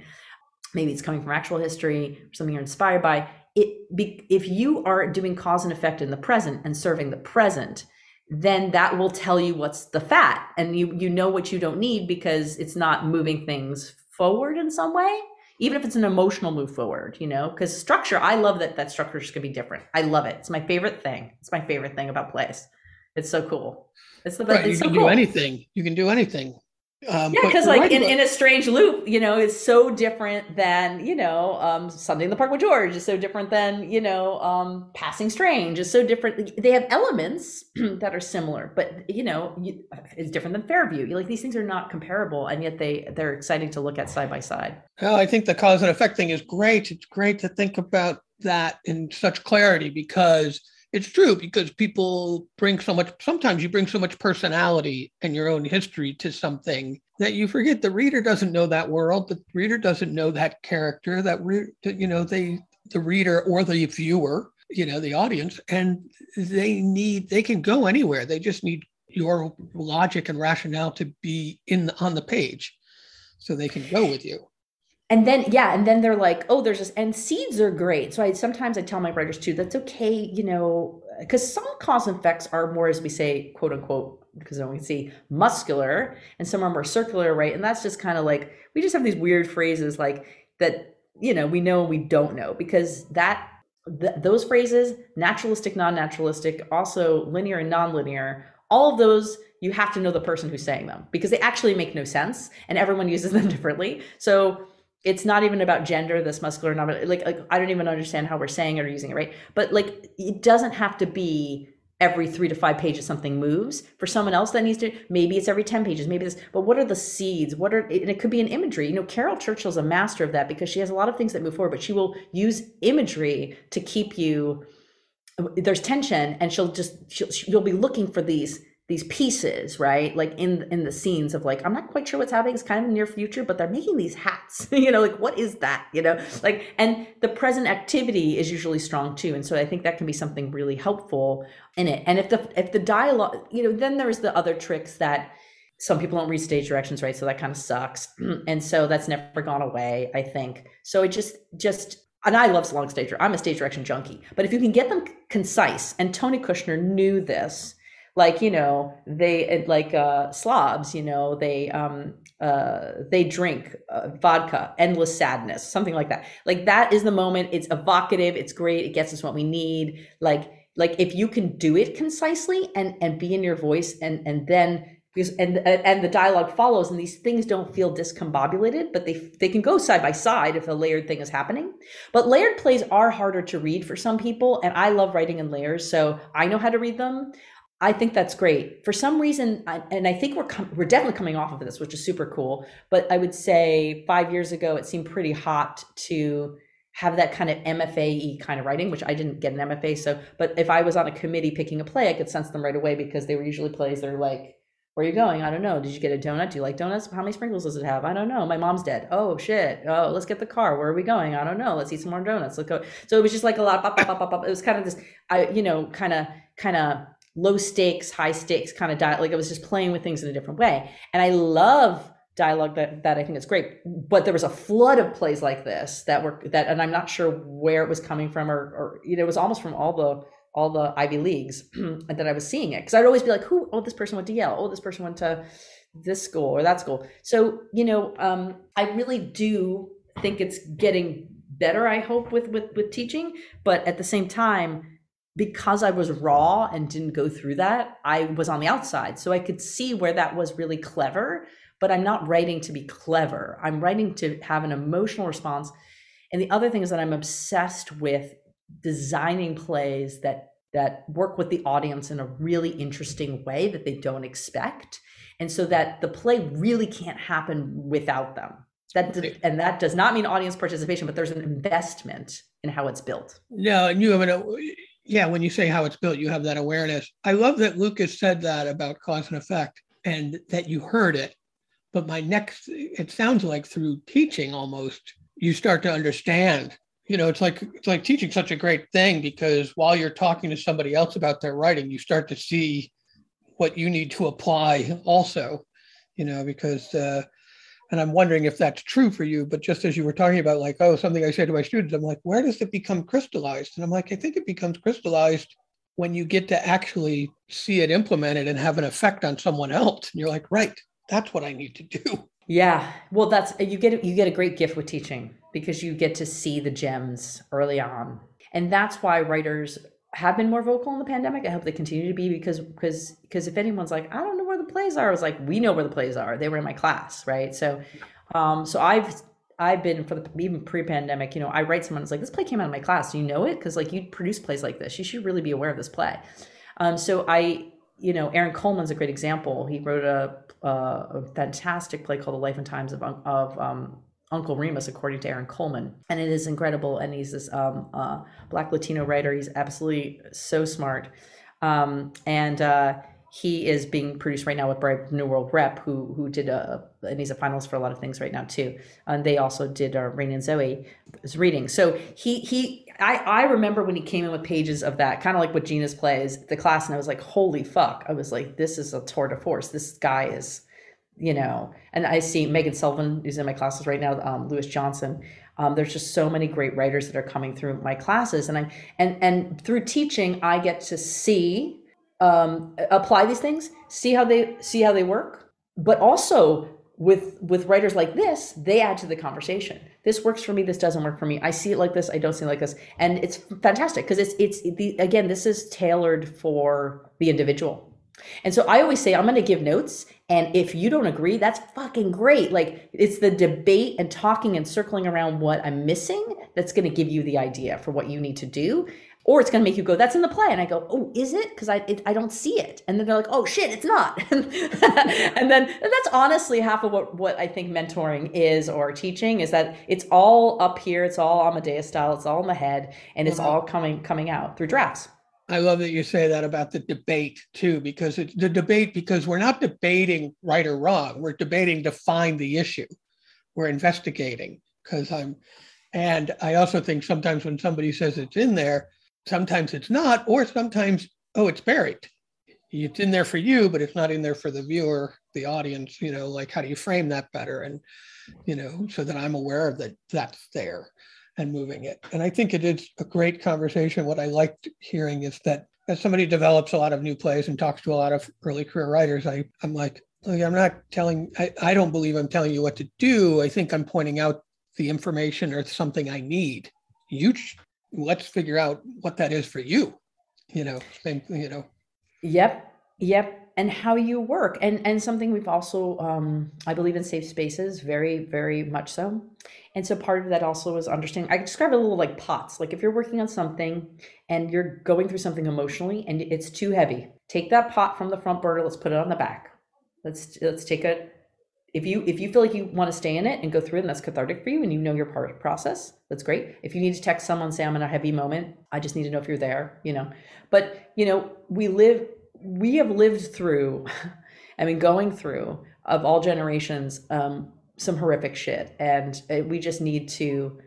maybe it's coming from actual history or something you're inspired by it if you are doing cause and effect in the present and serving the present then that will tell you what's the fat. And you you know what you don't need because it's not moving things forward in some way even if it's an emotional move forward you know? Because structure i love that that structure is going to be different. I love it. It's my favorite thing. It's my favorite thing about plays it's so cool. It's the best right, you can cool. do anything. You can do anything um, yeah, because like in, in a strange loop, you know, is so different than you know, um, Sunday in the Park with George is so different than you know, um, Passing Strange is so different. They have elements that are similar, but you know, it's different than Fairview. Like these things are not comparable, and yet they they're exciting to look at side by side. Well, I think the cause and effect thing is great. It's great to think about that in such clarity because it's true because people bring so much sometimes you bring so much personality and your own history to something that you forget the reader doesn't know that world the reader doesn't know that character that re- you know they the reader or the viewer you know the audience and they need they can go anywhere. They just need your logic and rationale to be in on the page so they can go with you and then yeah and then they're like oh there's this and seeds are great. So i sometimes i tell my writers too that's okay you know because some cause and effects are more as we say quote unquote because we see muscular and some are more circular right? And that's just kind of like we just have these weird phrases like that you know we know and we don't know because that th- those phrases naturalistic non-naturalistic also linear and non-linear all of those you have to know the person who's saying them because they actually make no sense and everyone uses them differently. So it's not even about gender this muscular not like, like i don't even understand how we're saying it or using it right? But like it doesn't have to be every three to five pages something moves. For someone else that needs to maybe it's every 10 pages maybe this but what are the seeds? What are and it could be an imagery. You know Caryl Churchill's a master of that because she has a lot of things that move forward but she will use imagery to keep you there's tension and she'll just she'll, you'll be looking for these these pieces, right? Like in in the scenes of like, I'm not quite sure what's happening. It's kind of near future, but they're making these hats. you know, like what is that? You know, like and the present activity is usually strong too. And so I think that can be something really helpful in it. And if the if the dialogue, you know, then there's the other tricks that some people don't read stage directions right so that kind of sucks and so that's never gone away i think so it just just and I love long stage. I'm a stage direction junkie. But if you can get them concise, and Tony Kushner knew this, like you know they like uh slobs you know they um uh they drink uh, vodka endless sadness something like that. Like that is the moment. It's evocative. It's great. It gets us what we need. Like like if you can do it concisely and and be in your voice and and then because and and the dialogue follows and these things don't feel discombobulated but they they can go side by side if a layered thing is happening. But layered plays are harder to read for some people and i love writing in layers so i know how to read them I think that's great. For some reason, I, and I think we're com- we're definitely coming off of this, which is super cool. But I would say five years ago, it seemed pretty hot to have that kind of MFA kind of writing, which I didn't get an MFA. So, but if I was on a committee picking a play, I could sense them right away because they were usually plays that are like, "Where are you going? I don't know. Did you get a donut? Do you like donuts? How many sprinkles does it have? I don't know. My mom's dead. Oh shit. Oh, let's get the car. Where are we going? I don't know. Let's eat some more donuts. Let's go. So it was just like a lot. Bop, bop, bop, bop, It was kind of this. I you know kind of kind of low stakes, high stakes kind of dialogue. Like I was just playing with things in a different way. And I love dialogue that, that I think is great. But there was a flood of plays like this that were that, and I'm not sure where it was coming from, or, or you know, it was almost from all the all the Ivy leagues that I was seeing it. Because I'd always be like, who? Oh, this person went to Yale. Oh, this person went to this school or that school. So you know, um, I really do think it's getting better. I hope with with with teaching, but at the same time because I was raw and didn't go through that, I was on the outside. So I could see where that was really clever, but I'm not writing to be clever. I'm writing to have an emotional response. And the other thing is that I'm obsessed with designing plays that that work with the audience in a really interesting way that they don't expect. And so that the play really can't happen without them. That and that does not mean audience participation, but there's an investment in how it's built. No, and you have an yeah, when you say how it's built, you have that awareness. I love that Lucas said that about cause and effect and that you heard it. But my next, it sounds like through teaching almost, you start to understand. You know, it's like it's like teaching such a great thing because while you're talking to somebody else about their writing, you start to see what you need to apply also. You know, because uh, and I'm wondering if that's true for you. But just as you were talking about, like, oh, something I say to my students, I'm like, where does it become crystallized? And I'm like, I think it becomes crystallized when you get to actually see it implemented and have an effect on someone else. And you're like, right, that's what I need to do. Yeah, well, that's you get you get a great gift with teaching because you get to see the gems early on, and that's why writers have been more vocal in the pandemic. I hope they continue to be because because because if anyone's like, I don't know the plays are, I was like, we know where the plays are. They were in my class, right? So, um, so I've I've been for the even pre-pandemic, you know, I write someone it's like this play came out of my class. Do you know it? Because like you produce plays like this, you should really be aware of this play. Um, so I, you know, Aaron Coleman's a great example. He wrote a, a, a fantastic play called The Life and Times of of um, Uncle Remus, according to Aaron Coleman. And it is incredible. And he's this um, uh, black Latino writer. He's absolutely so smart. Um, and uh, he is being produced right now with Brave New World Rep, who who did a and he's a finalist for a lot of things right now too. And they also did uh, Rain and Zoe reading. So he he I I remember when he came in with pages of that, kind of like what Gina's plays the class, and I was like, holy fuck! I was like, this is a tour de force. This guy is you know, and I see Megan Sullivan who's in my classes right now, um, Lewis Johnson. Um, there's just so many great writers that are coming through my classes, and I'm and and through teaching, I get to see um, apply these things, see how they see how they work, but also with with writers like this, they add to the conversation. This works for me. This doesn't work for me. I see it like this. I don't see it like this, and it's fantastic because it's it's the again, this is tailored for the individual and so I always say, I'm going to give notes. And if you don't agree, that's fucking great. Like it's the debate and talking and circling around what I'm missing that's going to give you the idea for what you need to do. Or it's going to make you go that's in the play and i go oh is it because i it, i don't see it and then they're like oh shit it's not and then and that's honestly half of what what i think mentoring is or teaching is that it's all up here it's all amadeus style it's all in the head and it's uh-huh. all coming coming out through drafts I love that you say that about the debate too, because it's the debate because we're not debating right or wrong. We're debating to find the issue. We're investigating because I'm, and I also think sometimes when somebody says it's in there, sometimes it's not, or sometimes, oh, it's buried. It's in there for you, but it's not in there for the viewer, the audience, you know, like how do you frame that better? And, you know, so that I'm aware of that that's there and moving it. And I think it is a great conversation. What I liked hearing is that as somebody develops a lot of new plays and talks to a lot of early career writers, I, I'm like, oh, look, I'm not telling, I, I don't believe I'm telling you what to do. I think I'm pointing out the information or something I need. You let's figure out what that is for you you know same you know. Yep yep and how you work and and something we've also um i believe in safe spaces very very much so. And so part of that also is understanding i describe it a little like pots like if you're working on something and you're going through something emotionally and it's too heavy take that pot from the front burner let's put it on the back. Let's let's take it if you if you feel like you want to stay in it and go through it and that's cathartic for you and you know your part process that's great. If you need to text someone say i'm in a heavy moment i just need to know if you're there you know? But you know we live we have lived through i mean going through of all generations um, some horrific shit. And uh, we just need to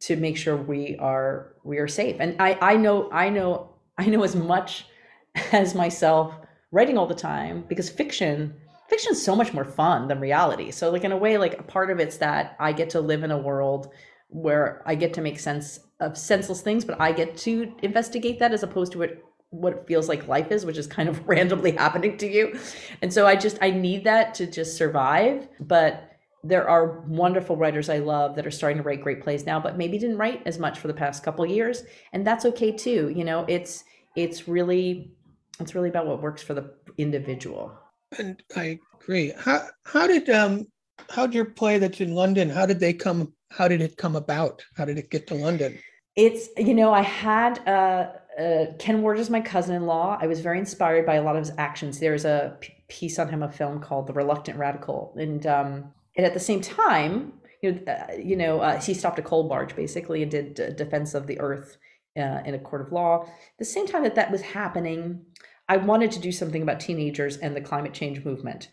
to make sure we are we are safe. And i i know i know i know as much as myself writing all the time because fiction fiction is so much more fun than reality. So like in a way, like a part of it's that I get to live in a world where I get to make sense of senseless things, but I get to investigate that as opposed to what what it feels like life is, which is kind of randomly happening to you. And so I just I need that to just survive. But there are wonderful writers I love that are starting to write great plays now, but maybe didn't write as much for the past couple years. And that's okay too. You know, it's it's really it's really about what works for the individual. And I agree. How how did um how did your play that's in London? How did they come? How did it come about? How did it get to London? It's you know I had uh, uh, Ken Ward is my cousin-in-law. I was very inspired by a lot of his actions. There's a p- piece on him, a film called The Reluctant Radical, and um, and at the same time, you know, uh, you know, uh, he stopped a coal barge basically and did defense of the earth uh, in a court of law. At the same time that that was happening, I wanted to do something about teenagers and the climate change movement.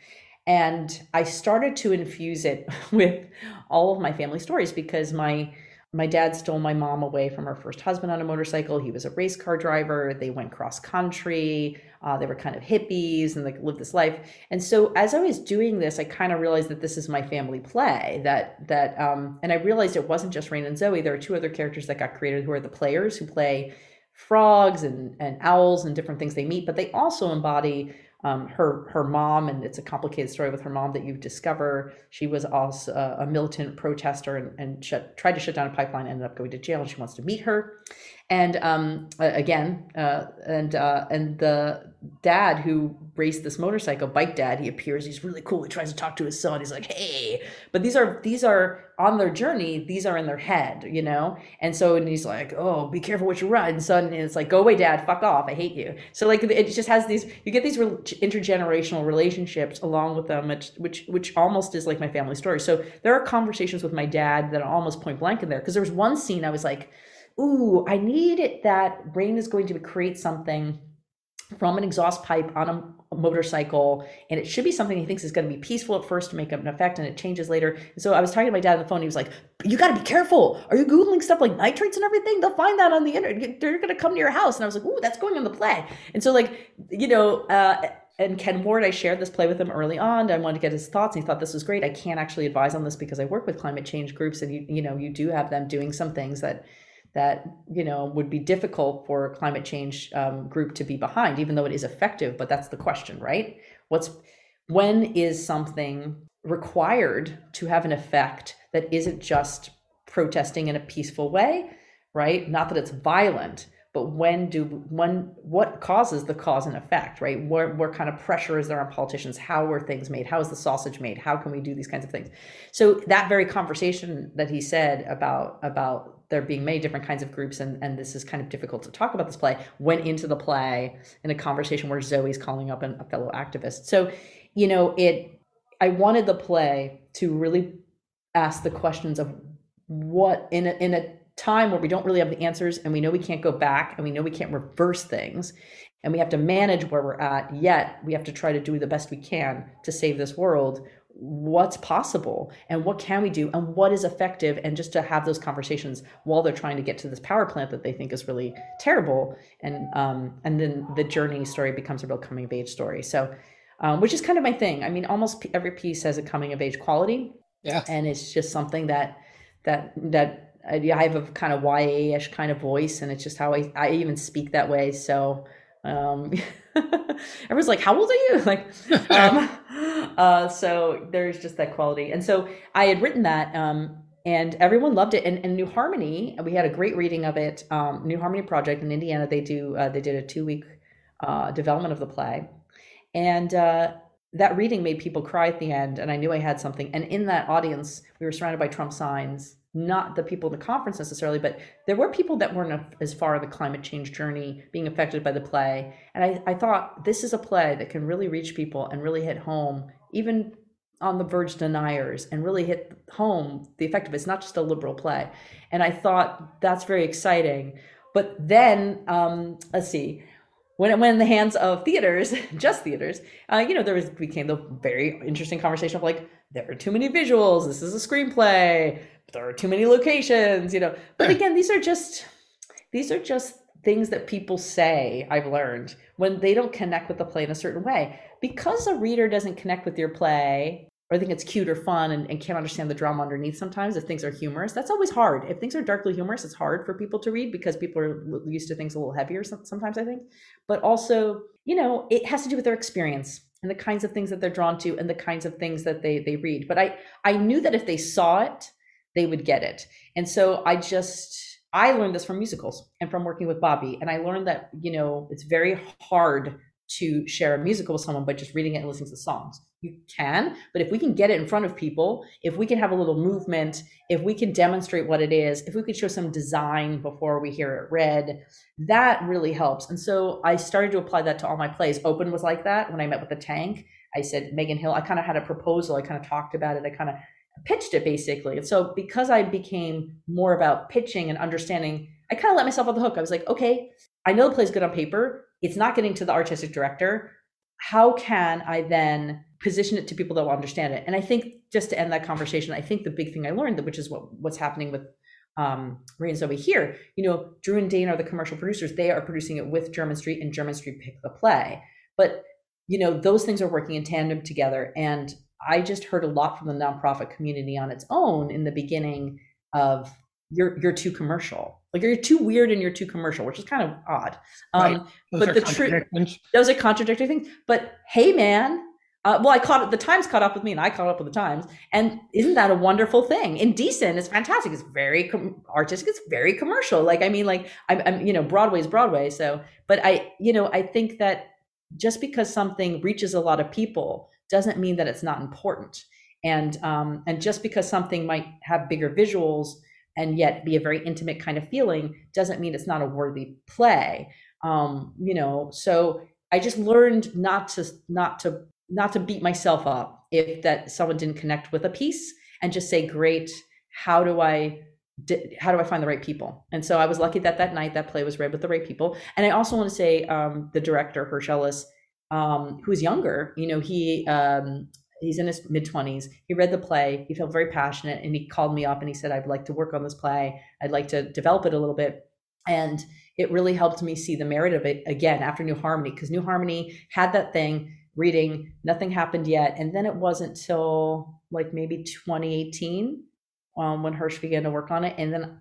And I started to infuse it with all of my family stories because my my dad stole my mom away from her first husband on a motorcycle. He was a race car driver. They went cross country. Uh, they were kind of hippies and like lived this life. And so as I was doing this, I kind of realized that this is my family play. That that um, and I realized it wasn't just Rain and Zoe. There are two other characters that got created who are the players who play frogs and, and owls and different things they meet, but they also embody um, her her mom, and it's a complicated story with her mom that you discover. She was also a, militant protester and, and shut, tried to shut down a pipeline, ended up going to jail, and she wants to meet her. And um, again, uh, and uh, and the dad who raced this motorcycle, bike dad, he appears. He's really cool. He tries to talk to his son. He's like, "Hey," but these are these are on their journey. These are in their head, you know. And so, and he's like, "Oh, be careful what you ride." And son, and it's like, "Go away, dad. Fuck off. I hate you." So like, it just has these. You get these intergenerational relationships along with them, which which which almost is like my family story. So there are conversations with my dad that are almost point blank in there because there was one scene I was like ooh, I need it that Rain is going to create something from an exhaust pipe on a motorcycle and it should be something he thinks is going to be peaceful at first to make up an effect and it changes later and so i was talking to my dad on the phone he was like you got to be careful are you googling stuff like nitrates and everything they'll find that on the internet they're going to come to your house and i was like ooh that's going on the play and so like you know uh, and Ken Ward, I shared this play with him early on. I wanted to get his thoughts. He thought this was great. I can't actually advise on this because I work with climate change groups, and you you know you do have them doing some things that that you know would be difficult for a climate change um, group to be behind even though it is effective but that's the question right? What's when is something required to have an effect that isn't just protesting in a peaceful way right? Not that it's violent but when do when what causes the cause and effect right? What, what kind of pressure is there on politicians? How were things made? How is the sausage made? How can we do these kinds of things? So that very conversation that he said about about there being many different kinds of groups and and this is kind of difficult to talk about this play went into the play in a conversation where zoe's calling up an, a fellow activist. So you know it i wanted the play to really ask the questions of what in a, in a time where we don't really have the answers and we know we can't go back and we know we can't reverse things and we have to manage where we're at yet we have to try to do the best we can to save this world what's possible and what can we do and what is effective and just to have those conversations while they're trying to get to this power plant that they think is really terrible and um, and then the journey story becomes a real coming of age story. So um, which is kind of my thing. I mean almost every piece has a coming of age quality. Yeah. And it's just something that that that I have a kind of YA-ish kind of voice, and it's just how I, I even speak that way. So um, everyone's like, "How old are you?" Like, um, uh, so there's just that quality. And so I had written that, um, and everyone loved it. And, and New Harmony, we had a great reading of it. Um, New Harmony Project in Indiana, they do uh, they did a two week uh, development of the play, and uh, that reading made people cry at the end. And I knew I had something. And in that audience, we were surrounded by Trump signs not the people in the conference necessarily, but there were people that weren't as far the climate change journey being affected by the play. And I, I thought this is a play that can really reach people and really hit home, even on the verge deniers, and really hit home the effect of it. It's not just a liberal play. And I thought that's very exciting. But then, um, let's see, when it went in the hands of theaters, just theaters, uh, you know, there was became the very interesting conversation of like, there are too many visuals. This is a screenplay there are too many locations, you know. But again, these are just these are just things that people say I've learned when they don't connect with the play in a certain way. Because a reader doesn't connect with your play or think it's cute or fun and, and can't understand the drama underneath sometimes if things are humorous, that's always hard. If things are darkly humorous, it's hard for people to read because people are used to things a little heavier sometimes, I think. But also, you know, it has to do with their experience and the kinds of things that they're drawn to and the kinds of things that they they read. But I I knew that if they saw it they would get it. And so I just I learned this from musicals and from working with Bobby. And I learned that, you know, it's very hard to share a musical with someone by just reading it and listening to the songs. You can, but if we can get it in front of people, if we can have a little movement, if we can demonstrate what it is, if we could show some design before we hear it read, that really helps. And so I started to apply that to all my plays. Open was like that when I met with the tank. I said, Megan Hill, I kind of had a proposal. I kind of talked about it. I kind of pitched it basically. And so because I became more about pitching and understanding, I kind of let myself off the hook. I was like, okay, I know the play's good on paper. It's not getting to the artistic director. How can I then position it to people that will understand it? And I think just to end that conversation, I think the big thing I learned, which is what, what's happening with um, Zoe here, you know, Drew and Dane are the commercial producers. They are producing it with Jermyn Street, and Jermyn Street picked the play. But you know, those things are working in tandem together. And I just heard a lot from the nonprofit community on its own in the beginning of you're you're too commercial. Like you're too weird and you're too commercial, which is kind of odd. Um, but the truth those are contradictory things. But hey, man, uh, well, I caught it. The Times caught up with me, and I caught up with the Times. And isn't that a wonderful thing? Indecent is fantastic. It's very com- artistic. It's very commercial. Like I mean, like I'm, I'm, you know, Broadway's Broadway. So, but I, you know, I think that just because something reaches a lot of people doesn't mean that it's not important. And um, and just because something might have bigger visuals and yet be a very intimate kind of feeling doesn't mean it's not a worthy play. Um, you know, so I just learned not to not to not to beat myself up if that someone didn't connect with a piece and just say, "Great, how do I how do I find the right people? And so I was lucky that that night that play was read with the right people. And I also want to say um, the director Hersh Ellis um, who's younger, you know, he um, he's in his mid 20s. He read the play. He felt very passionate and he called me up and he said, I'd like to work on this play. I'd like to develop it a little bit. And it really helped me see the merit of it again after New Harmony, because New Harmony had that thing reading, nothing happened yet. And then it wasn't till like maybe 2018 um, when Hersh began to work on it. And then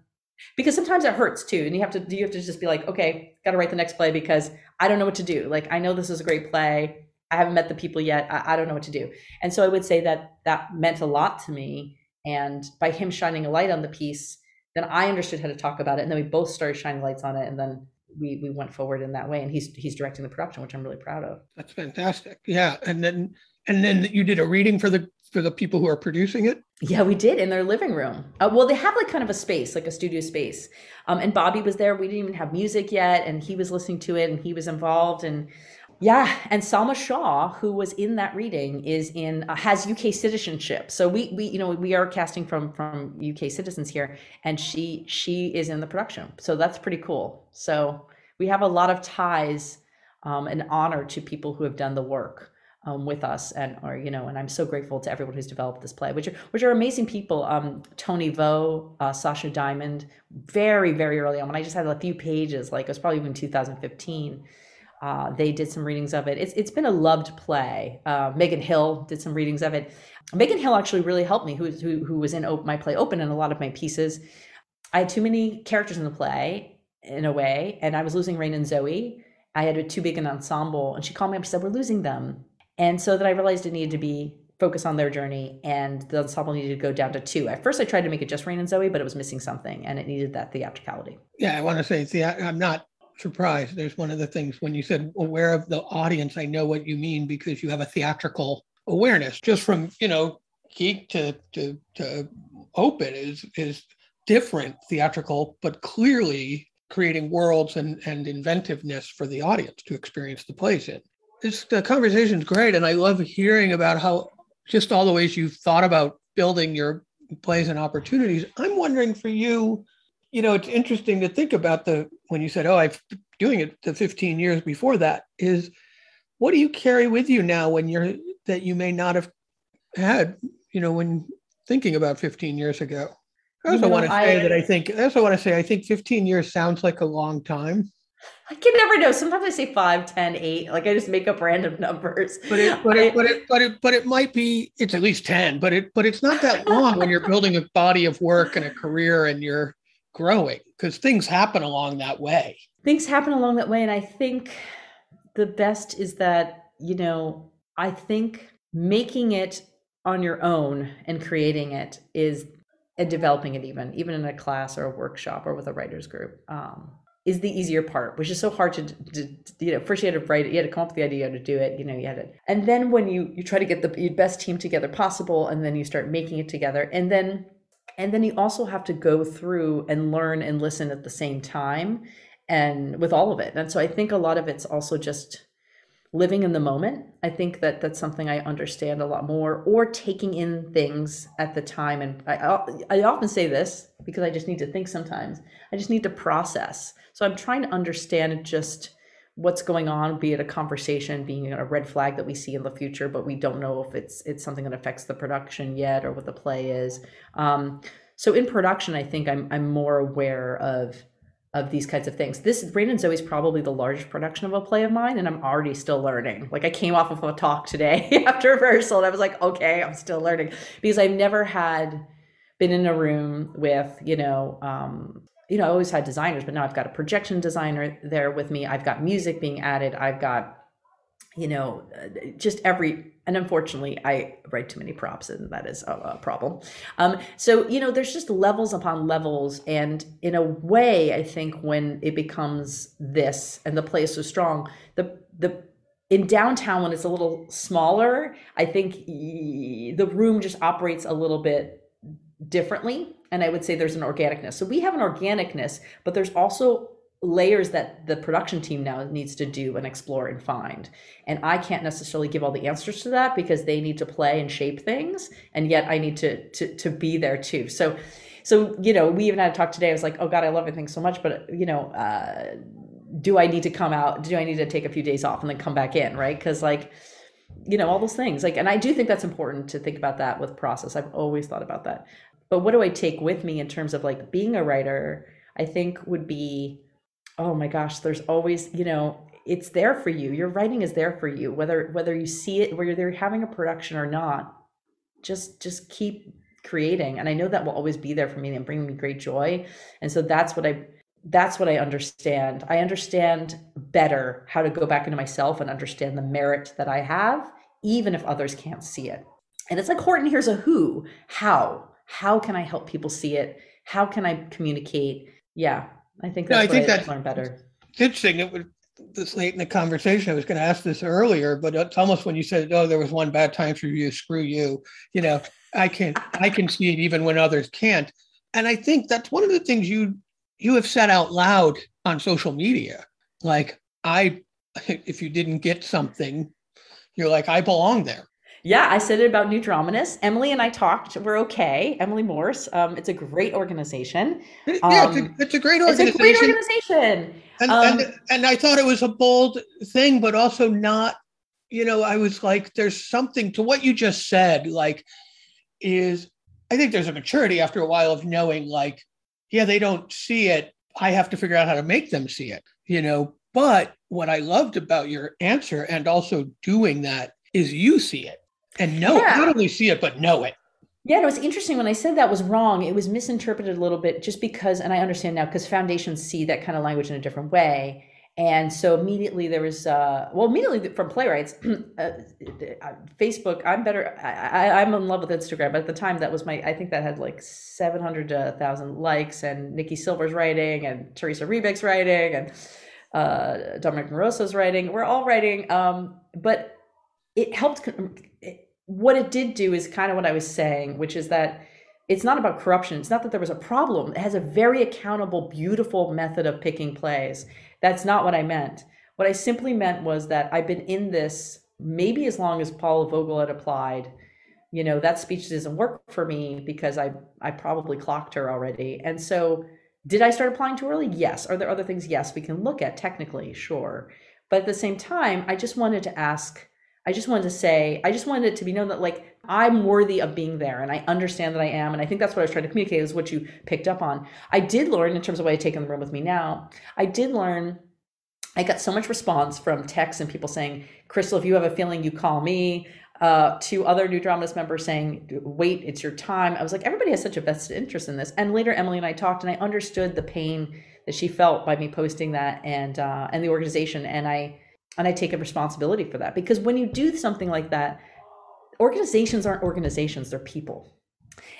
because sometimes it hurts too and you have to you have to just be like okay got to write the next play because i don't know what to do. Like i know this is a great play. I haven't met the people yet. I, I don't know what to do. And so i would say that that meant a lot to me and by him shining a light on the piece then i understood how to talk about it and then we both started shining lights on it and then we we went forward in that way and he's he's directing the production which i'm really proud of. That's fantastic. Yeah and then and then you did a reading for the for the people who are producing it yeah we did in their living room uh, well they have like kind of a space like a studio space um, and bobby was there we didn't even have music yet and he was listening to it and he was involved and yeah, and Salma Shaw, who was in that reading, is in uh, has UK citizenship. So we we you know we are casting from from UK citizens here, and she she is in the production. So that's pretty cool. So we have a lot of ties um, and honor to people who have done the work um, with us, and or you know, and I'm so grateful to everyone who's developed this play, which are which are amazing people. Um, Tony Vo, uh, Sasha Diamond, very very early on when I just had a few pages, like it was probably even 2015 uh, they did some readings of it. It's it's been a loved play. Uh, Megan Hill did some readings of it. Megan Hill actually really helped me, who who, who was in my play Open and a lot of my pieces. I had too many characters in the play in a way, and I was losing Rain and Zoe. I had a too big an ensemble, and she called me up and said, "We're losing them," and so that I realized it needed to be focus on their journey, and the ensemble needed to go down to two. At first, I tried to make it just Rain and Zoe, but it was missing something, and it needed that theatricality. Yeah, I want to say, see, I'm not surprised. There's one of the things when you said aware of the audience, I know what you mean because you have a theatrical awareness. Just from, you know, geek to to to open is is different theatrical, but clearly creating worlds and, and inventiveness for the audience to experience the plays in. This the conversation's great and I love hearing about how just all the ways you've thought about building your plays and opportunities. I'm wondering for you, you know, it's interesting to think about the when you said, "Oh, I've doing it the 15 years before that." Is what do you carry with you now when you're that you may not have had, you know, when thinking about 15 years ago? I also you know, want to say I, that I think I also want to say I think 15 years sounds like a long time. I can never know. Sometimes I say 5, 10, 8. Like I just make up random numbers. But it, but, it, but it, but it, but it might be. It's at least ten. But it, but it's not that long when you're building a body of work and a career and you're growing because things happen along that way. Things happen along that way. And I think the best is that, you know, I think making it on your own and creating it is and developing it even even in a class or a workshop or with a writers group um, is the easier part which is so hard to, to, you know first you had to write it you had to come up with the idea to do it you know you had it and then when you you try to get the best team together possible and then you start making it together and then and then you also have to go through and learn and listen at the same time and with all of it. And so I think a lot of it's also just living in the moment. I think that that's something I understand a lot more or taking in things at the time. And I, I often say this because I just need to think sometimes. I just need to process. So I'm trying to understand just what's going on, be it a conversation, being a red flag that we see in the future, but we don't know if it's it's something that affects the production yet or what the play is. Um, so in production, I think I'm I'm more aware of of these kinds of things. This and Zoe is probably the largest production of a play of mine, and I'm already still learning. Like I came off of a talk today after rehearsal, and I was like, okay, I'm still learning because I've never had been in a room with you know um, you know, I always had designers, but now I've got a projection designer there with me. I've got music being added. I've got, you know, just every, and unfortunately, I write too many props, and that is a, a problem. Um, so, you know, there's just levels upon levels. And in a way, I think when it becomes this and the play is so strong, the, the, in downtown when it's a little smaller i think the room just operates a little bit differently and I would say there's an organicness. So we have an organicness, but there's also layers that the production team now needs to do and explore and find. And I can't necessarily give all the answers to that because they need to play and shape things, and yet I need to to to be there too. So so you know, we even had a talk today. I was like, oh God, I love everything so much, but you know, uh, do I need to come out? Do I need to take a few days off and then come back in? Right? Because like you know all those things like and i do think that's important to think about that with process i've always thought about that but what do I take with me in terms of like being a writer? I think would be, oh my gosh, there's always, you know, it's there for you. Your writing is there for you, whether whether you see it, whether they're having a production or not. Just just keep creating, and I know that will always be there for me and bring me great joy. And so that's what I that's what I understand. I understand better how to go back into myself and understand the merit that I have, even if others can't see it. And it's like Horton Hears a Who, how how can I help people see it? How can I communicate? Yeah, I think that's no, I think I that, learn better. interesting. It was this late in the conversation. I was going to ask this earlier, but uh, it's almost when you said, "Oh, there was one bad time for you. Screw you." You know, I can I can see it even when others can't, and I think that's one of the things you you have said out loud on social media. Like I, if you didn't get something, you're like, I belong there. Yeah, I said it about New Dramatists. Emily and I talked. We're okay. Emily Morse. Um, it's a great organization. yeah, it's, a, um, it's, a, great organization. It's a great organization. And, um, and and I thought it was a bold thing, but also not. You know, I was like, there's something to what you just said. Like, is I think there's a maturity after a while of knowing, like, yeah, they don't see it. I have to figure out how to make them see it. You know, but what I loved about your answer and also doing that is you see it and know yeah. not only see it but know it yeah, it was interesting when I said that was wrong. It was misinterpreted a little bit just because, and I understand now because foundations see that kind of language in a different way. And so immediately there was, uh, well, immediately from playwrights, uh, Facebook. I'm better. I, am in love with Instagram. But at the time, that was my. I think that had like 700 to 1,000 likes, and Nicky Silver's writing, and Theresa Rebeck's writing, and uh, Dominique Morisseau's writing. We're all writing, um, but it helped. It, what it did do is kind of what I was saying, which is that it's not about corruption. It's not that there was a problem. It has a very accountable, beautiful method of picking plays. That's not what I meant. What I simply meant was that I've been in this maybe as long as Paula Vogel had applied. You know, that speech doesn't work for me because I I probably clocked her already. And so did I start applying too early? Yes. Are there other things? Yes, we can look at technically, sure. But at the same time, I just wanted to ask I just wanted to say, I just wanted it to be known that like I'm worthy of being there and I understand that I am. And I think that's what I was trying to communicate is what you picked up on. I did learn in terms of what I take in the room with me now. I did learn I got so much response from texts and people saying, Crystal, if you have a feeling, you call me. Uh, to other New Dramatists members saying, wait, it's your time. I was like, everybody has such a vested interest in this. And later, Emily and I talked, and I understood the pain that she felt by me posting that and uh, and the organization. And I and I take a responsibility for that because when you do something like that, organizations aren't organizations, they're people.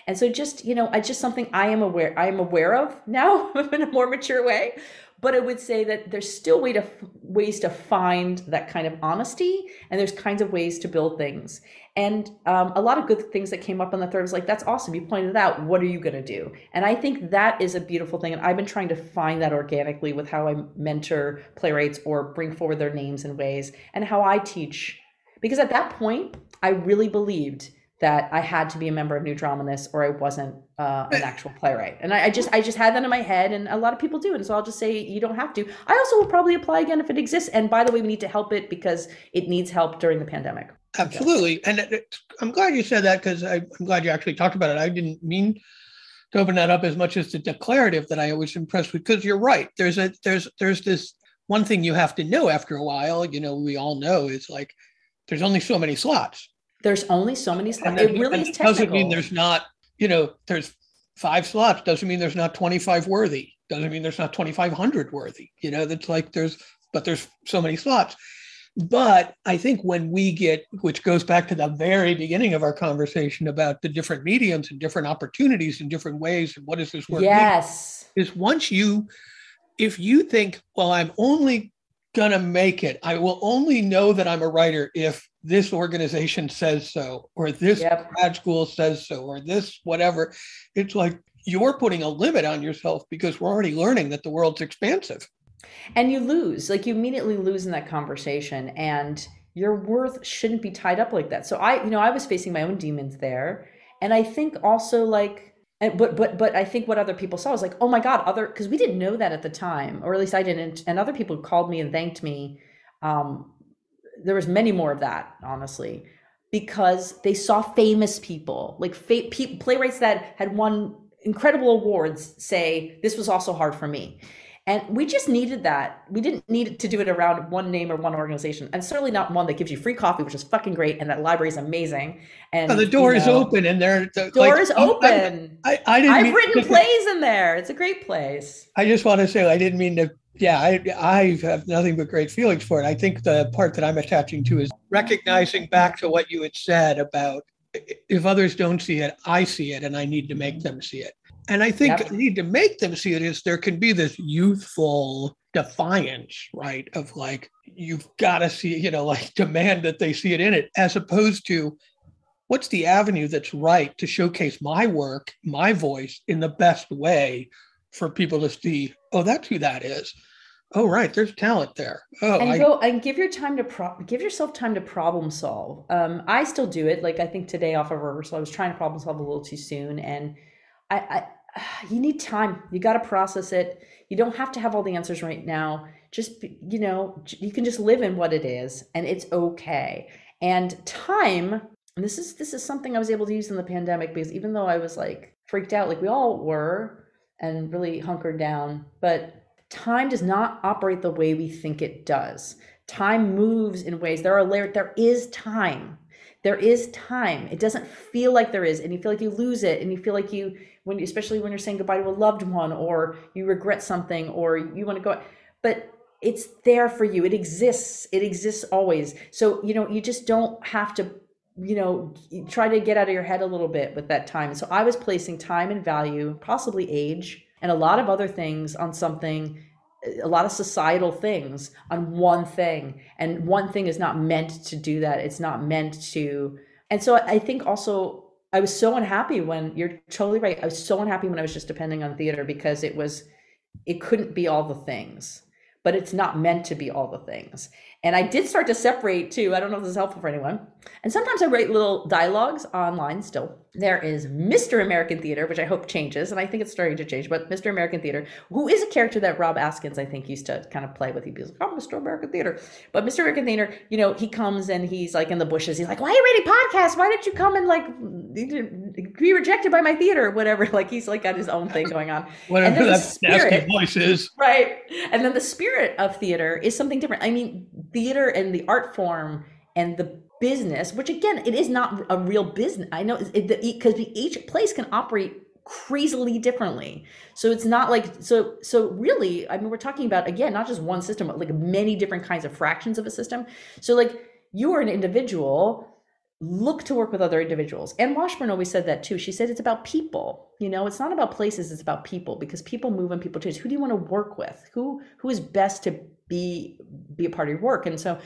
And so just, you know, I just something I am aware I am aware of now in a more mature way. But I would say that there's still way to ways to find that kind of honesty, and there's kinds of ways to build things. And um, a lot of good things that came up on the third was like, that's awesome. You pointed it out. What are you going to do? And I think that is a beautiful thing. And I've been trying to find that organically with how I mentor playwrights or bring forward their names and ways and how I teach. Because at that point, I really believed that I had to be a member of New Dramatists or I wasn't uh, an actual playwright. And I, I, just I just had that in my head, and a lot of people do. And so I'll just say you don't have to. I also will probably apply again if it exists. And by the way, we need to help it because it needs help during the pandemic. Absolutely, and I'm glad you said that because I'm glad you actually talked about it. I didn't mean to open that up as much as the declarative that I was impressed with because you're right. There's a there's there's this one thing you have to know after a while. You know, we all know is like there's only so many slots. There's only so many slots. it really is technical. Doesn't mean there's not. You know, there's five slots. Doesn't mean there's not 25 worthy. Doesn't mean there's not 2,500 worthy. You know, that's like there's but there's so many slots but I think when we get, which goes back to the very beginning of our conversation about the different mediums and different opportunities and different ways, and what is this work? Yes. Mean, is once you, if you think, well, I'm only going to make it, I will only know that I'm a writer if this organization says so, or this yep. grad school says so, or this whatever. It's like you're putting a limit on yourself because we're already learning that the world's expansive and you lose like you immediately lose in that conversation and your worth shouldn't be tied up like that so i you know i was facing my own demons there and i think also like and, but but but i think what other people saw was like oh my god other because we didn't know that at the time or at least i didn't and other people called me and thanked me. Um there was many more of that honestly because they saw famous people like fa- pe- playwrights that had won incredible awards say this was also hard for me and we just needed that. We didn't need to do it around one name or one organization, and certainly not one that gives you free coffee, which is fucking great, and that library is amazing. And oh, the door you know, is open, and they're the door like, is oh, open. I, I, I didn't. I've written to, plays in there. It's a great place. I just want to say I didn't mean to. Yeah, I I have nothing but great feelings for it. I think the part that I'm attaching to is recognizing back to what you had said about if others don't see it, I see it, and I need to make them see it. And I think yep. need to make them see it is there can be this youthful defiance, right? Of like, you've got to see, you know, like demand that they see it in it, as opposed to what's the avenue that's right to showcase my work, my voice in the best way for people to see, oh, that's who that is. Oh, right, there's talent there. Oh, and I, go and give your time to pro- give yourself time to problem solve. Um, I still do it. Like I think today off of rehearsal, I was trying to problem solve a little too soon, and I, I you need time. You got to process it. You don't have to have all the answers right now. Just, you know, you can just live in what it is and it's okay. And time, and this is this is something I was able to use in the pandemic because even though I was like freaked out like we all were and really hunkered down, but time does not operate the way we think it does. Time moves in ways there are layer there is time there is time it doesn't feel like there is and you feel like you lose it and you feel like you when especially when you're saying goodbye to a loved one or you regret something or you want to go but it's there for you. It exists. It exists always. So you know you just don't have to you know try to get out of your head a little bit with that time. So i was placing time and value possibly age and a lot of other things on something a lot of societal things on one thing. And one thing is not meant to do that. It's not meant to and so i think also I was so unhappy when you're totally right. I was so unhappy when I was just depending on theater because it was it couldn't be all the things, but it's not meant to be all the things. And I did start to separate too. I don't know if this is helpful for anyone. And sometimes I write little dialogues online still. There is Mr. American Theater, which I hope changes, and I think it's starting to change, but Mr. American Theater, who is a character that Rob Askins, I think, used to kind of play with. He'd be like, oh, Mr. American Theater. But Mr. American Theater, you know, he comes and he's like in the bushes. He's like, why are you reading podcasts? Why didn't you come and like be rejected by my theater? Whatever. Like he's like got his own thing going on. Whatever that nasty voice is. Right. And then the spirit of theater is something different. I mean, theater and the art form and the business, which again, it is not a real business. I know because each place can operate crazily differently. So it's not like so so really, I mean we're talking about again not just one system, but like many different kinds of fractions of a system. So like you are an individual, look to work with other individuals. And Washburn always said that too. She said it's about people. You know, it's not about places, it's about people because people move and people change. Who do you want to work with? Who who is best to be be a part of your work? And so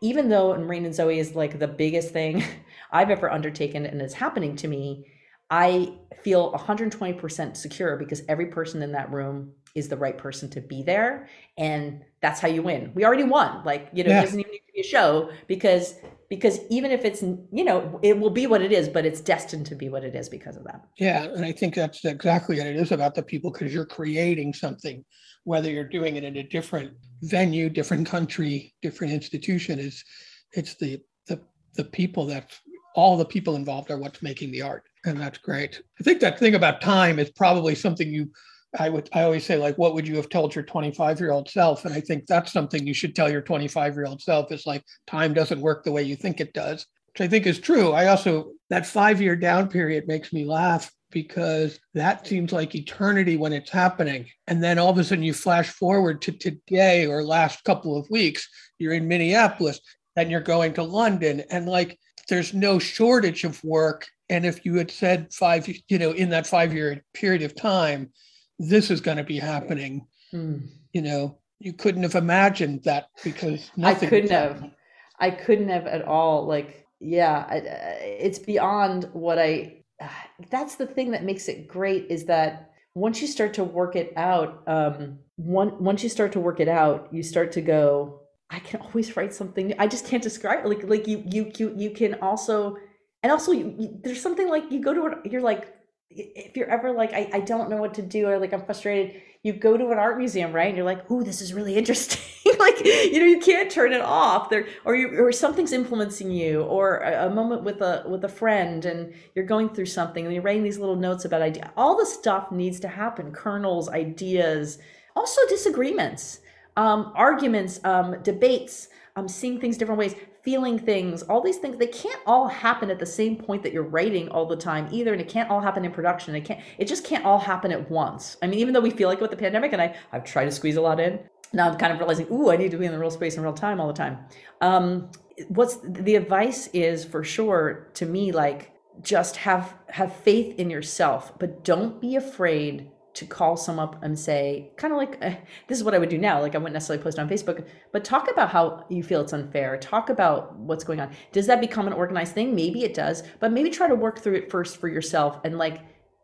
even though my Rain and Zoe is like the biggest thing I've ever undertaken and it's happening to me, I feel 120% secure because every person in that room is the right person to be there. And that's how you win. We already won. Like, you know, yeah. it doesn't even need to be a show because because even if it's you know it will be what it is but it's destined to be what it is because of that yeah and i think that's exactly what it is about the people because you're creating something whether you're doing it in a different venue, different country, different institution. Is it's the the the people that all the people involved are what's making the art, and that's great. I think that thing about time is probably something you. I would I always say like what would you have told your 25 year old self and I think that's something you should tell your 25 year old self is like time doesn't work the way you think it does which I think is true. I also that 5 year down period makes me laugh because that seems like eternity when it's happening. And then all of a sudden you flash forward to today or last couple of weeks, you're in Minneapolis, then you're going to London. And like there's no shortage of work. And if you had said five, you know, in that five year period of time, this is going to be happening, mm. you know, you couldn't have imagined that because nothing. I couldn't have. I couldn't have at all. Like, yeah, it's beyond what I that's the thing that makes it great is that once you start to work it out, um, one, once you start to work it out, you start to go, I can always write something. I just can't describe. Like, like you, you, you, you can also, and also you, you, there's something like you go to it, you're like, if you're ever like, I, I don't know what to do, or like I'm frustrated, you go to an art museum, right? And you're like, "Ooh, this is really interesting." like, you know, you can't turn it off. There, or you, or something's influencing you, or a, a, moment with a with a friend, and you're going through something, and you're writing these little notes about idea. All the stuff needs to happen. Kernels, ideas, also disagreements, um, arguments, um, debates, um, seeing things different ways feeling things, all these things, they can't all happen at the same point that you're writing all the time either. And it can't all happen in production. It can't, it just can't all happen at once. I mean, even though we feel like with the pandemic, and I, I've tried to squeeze a lot in, now I'm kind of realizing, ooh, I need to be in the real space in real time all the time. Um, what's the advice is for sure to me, like just have have faith in yourself, but don't be afraid to call some up and say, kind of like, uh, this is what I would do now. Like, I wouldn't necessarily post on Facebook, but talk about how you feel it's unfair. Talk about what's going on. Does that become an organized thing? Maybe it does, but maybe try to work through it first for yourself. And like,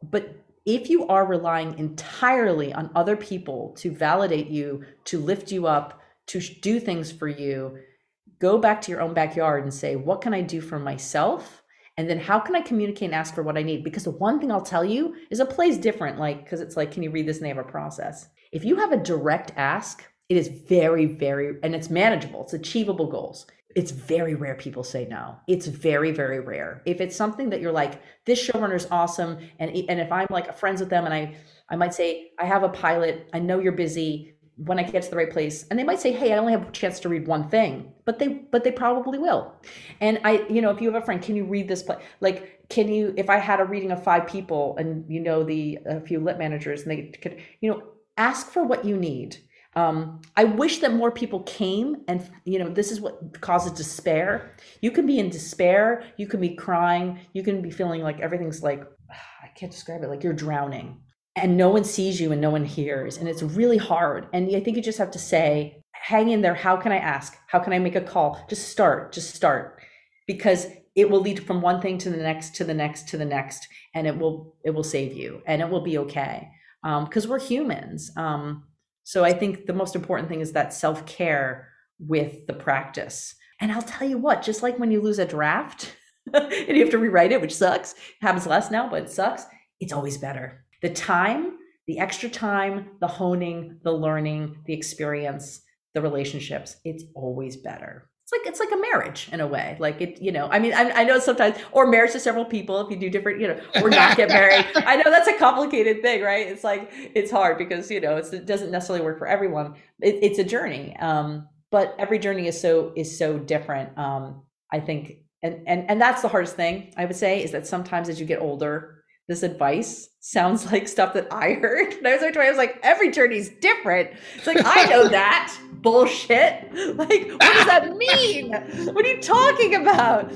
but if you are relying entirely on other people to validate you, to lift you up, to do things for you, go back to your own backyard and say, what can I do for myself? And then how can I communicate and ask for what I need? Because the one thing I'll tell you is a play is different, like, because it's like, can you read this and they have a process? If you have a direct ask, it is very, very, and it's manageable, it's achievable goals. It's very rare people say no. It's very, very rare. If it's something that you're like, this showrunner is awesome, and and if I'm like friends with them, and I I might say, I have a pilot, I know you're busy, when I get to the right place. And they might say, "Hey, I only have a chance to read one thing," but they but they probably will. And I, you know, if you have a friend, can you read this play? Like, can you? If I had a reading of five people, and you know the a few lit managers, and they could, you know, ask for what you need. Um, I wish that more people came, and you know, this is what causes despair. You can be in despair, you can be crying, you can be feeling like everything's like I can't describe it, like you're drowning and no one sees you and no one hears and it's really hard. And i think you just have to say hang in there how can i ask? How can i make a call? Just start just start. Because it will lead from one thing to the next to the next to the next and it will it will save you and it will be okay. Because um, we're humans um, so i think the most important thing is that self-care with the practice. And i'll tell you what just like when you lose a draft and you have to rewrite it which sucks it happens less now but it sucks it's always better the time, the extra time, the honing, the learning, the experience, the relationships, it's always better. It's like it's like a marriage in a way. Like it, you know. I mean, I, I know sometimes, or marriage to several people. If you do different, you know, or not get married. I know that's a complicated thing, right? It's like it's hard because you know it doesn't necessarily work for everyone. It, it's a journey, um, but every journey is so is so different. Um, I think, and and and that's the hardest thing I would say is that sometimes as you get older, this advice sounds like stuff that I heard. And I was like, I was like, every journey's different. It's like, I know that bullshit. Like, what does that mean? What are you talking about?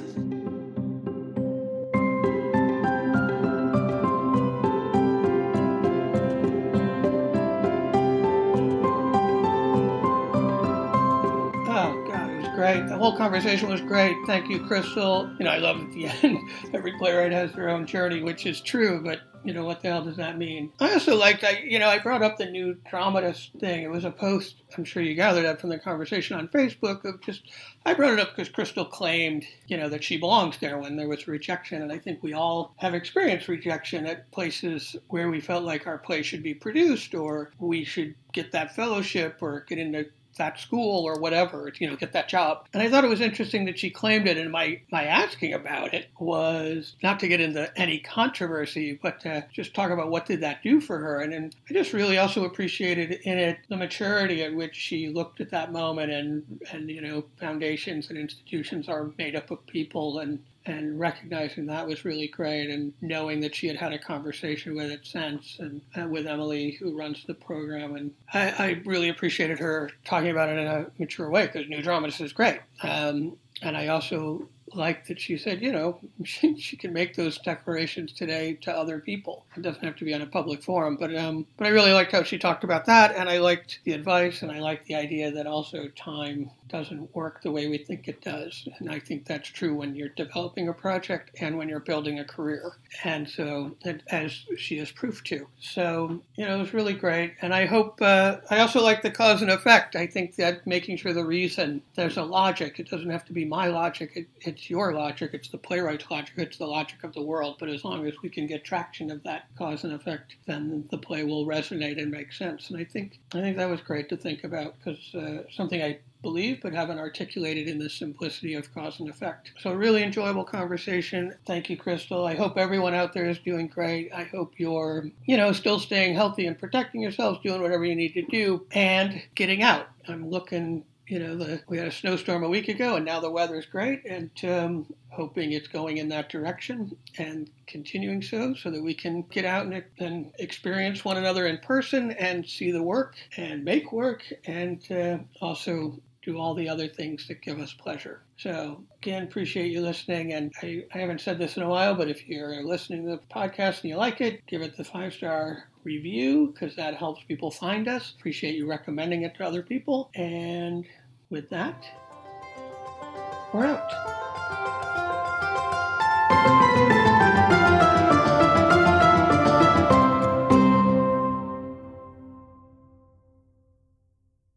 Great. The whole conversation was great. Thank you, Crystal. You know, I love at the end, every playwright has their own journey, which is true, but you know, what the hell does that mean? I also liked, I, you know, I brought up the new dramatist thing. It was a post, I'm sure you gathered that from the conversation on Facebook of just, I brought it up because Crystal claimed, you know, that she belongs there when there was rejection. And I think we all have experienced rejection at places where we felt like our play should be produced or we should get that fellowship or get into that school or whatever, you know, get that job. And I thought it was interesting that she claimed it. And my, my asking about it was not to get into any controversy, but to just talk about what did that do for her. And, and I just really also appreciated in it the maturity at which she looked at that moment and, and, you know, foundations and institutions are made up of people and and recognizing that was really great and knowing that she had had a conversation with it since and, and with Emily who runs the program and I, I, really appreciated her talking about it in a mature way because New Dramatist is great um, and I also liked that she said, you know, she, she can make those declarations today to other people. It doesn't have to be on a public forum, but um, but I really liked how she talked about that, and I liked the advice, and I liked the idea that also time doesn't work the way we think it does, and I think that's true when you're developing a project and when you're building a career, and so as she has proof to. So you know, it was really great, and I hope uh, I also like the cause and effect. I think that making sure the reason there's a logic. It doesn't have to be my logic. It it's your logic, it's the playwright's logic, it's the logic of the world. But as long as we can get traction of that cause and effect, then the play will resonate and make sense. And I think I think that was great to think about because uh, something I believe but haven't articulated in the simplicity of cause and effect. So, really enjoyable conversation. Thank you, Crystal. I hope everyone out there is doing great. I hope you're, you know, still staying healthy and protecting yourselves, doing whatever you need to do, and getting out. I'm looking you know, the, we had a snowstorm a week ago, and now the weather is great, and um, hoping it's going in that direction and continuing so, so that we can get out and, and experience one another in person and see the work and make work, and uh, also do all the other things that give us pleasure. So, again, appreciate you listening. And I, I haven't said this in a while, but if you're listening to the podcast and you like it, give it the five star review because that helps people find us. Appreciate you recommending it to other people. And with that, we're out.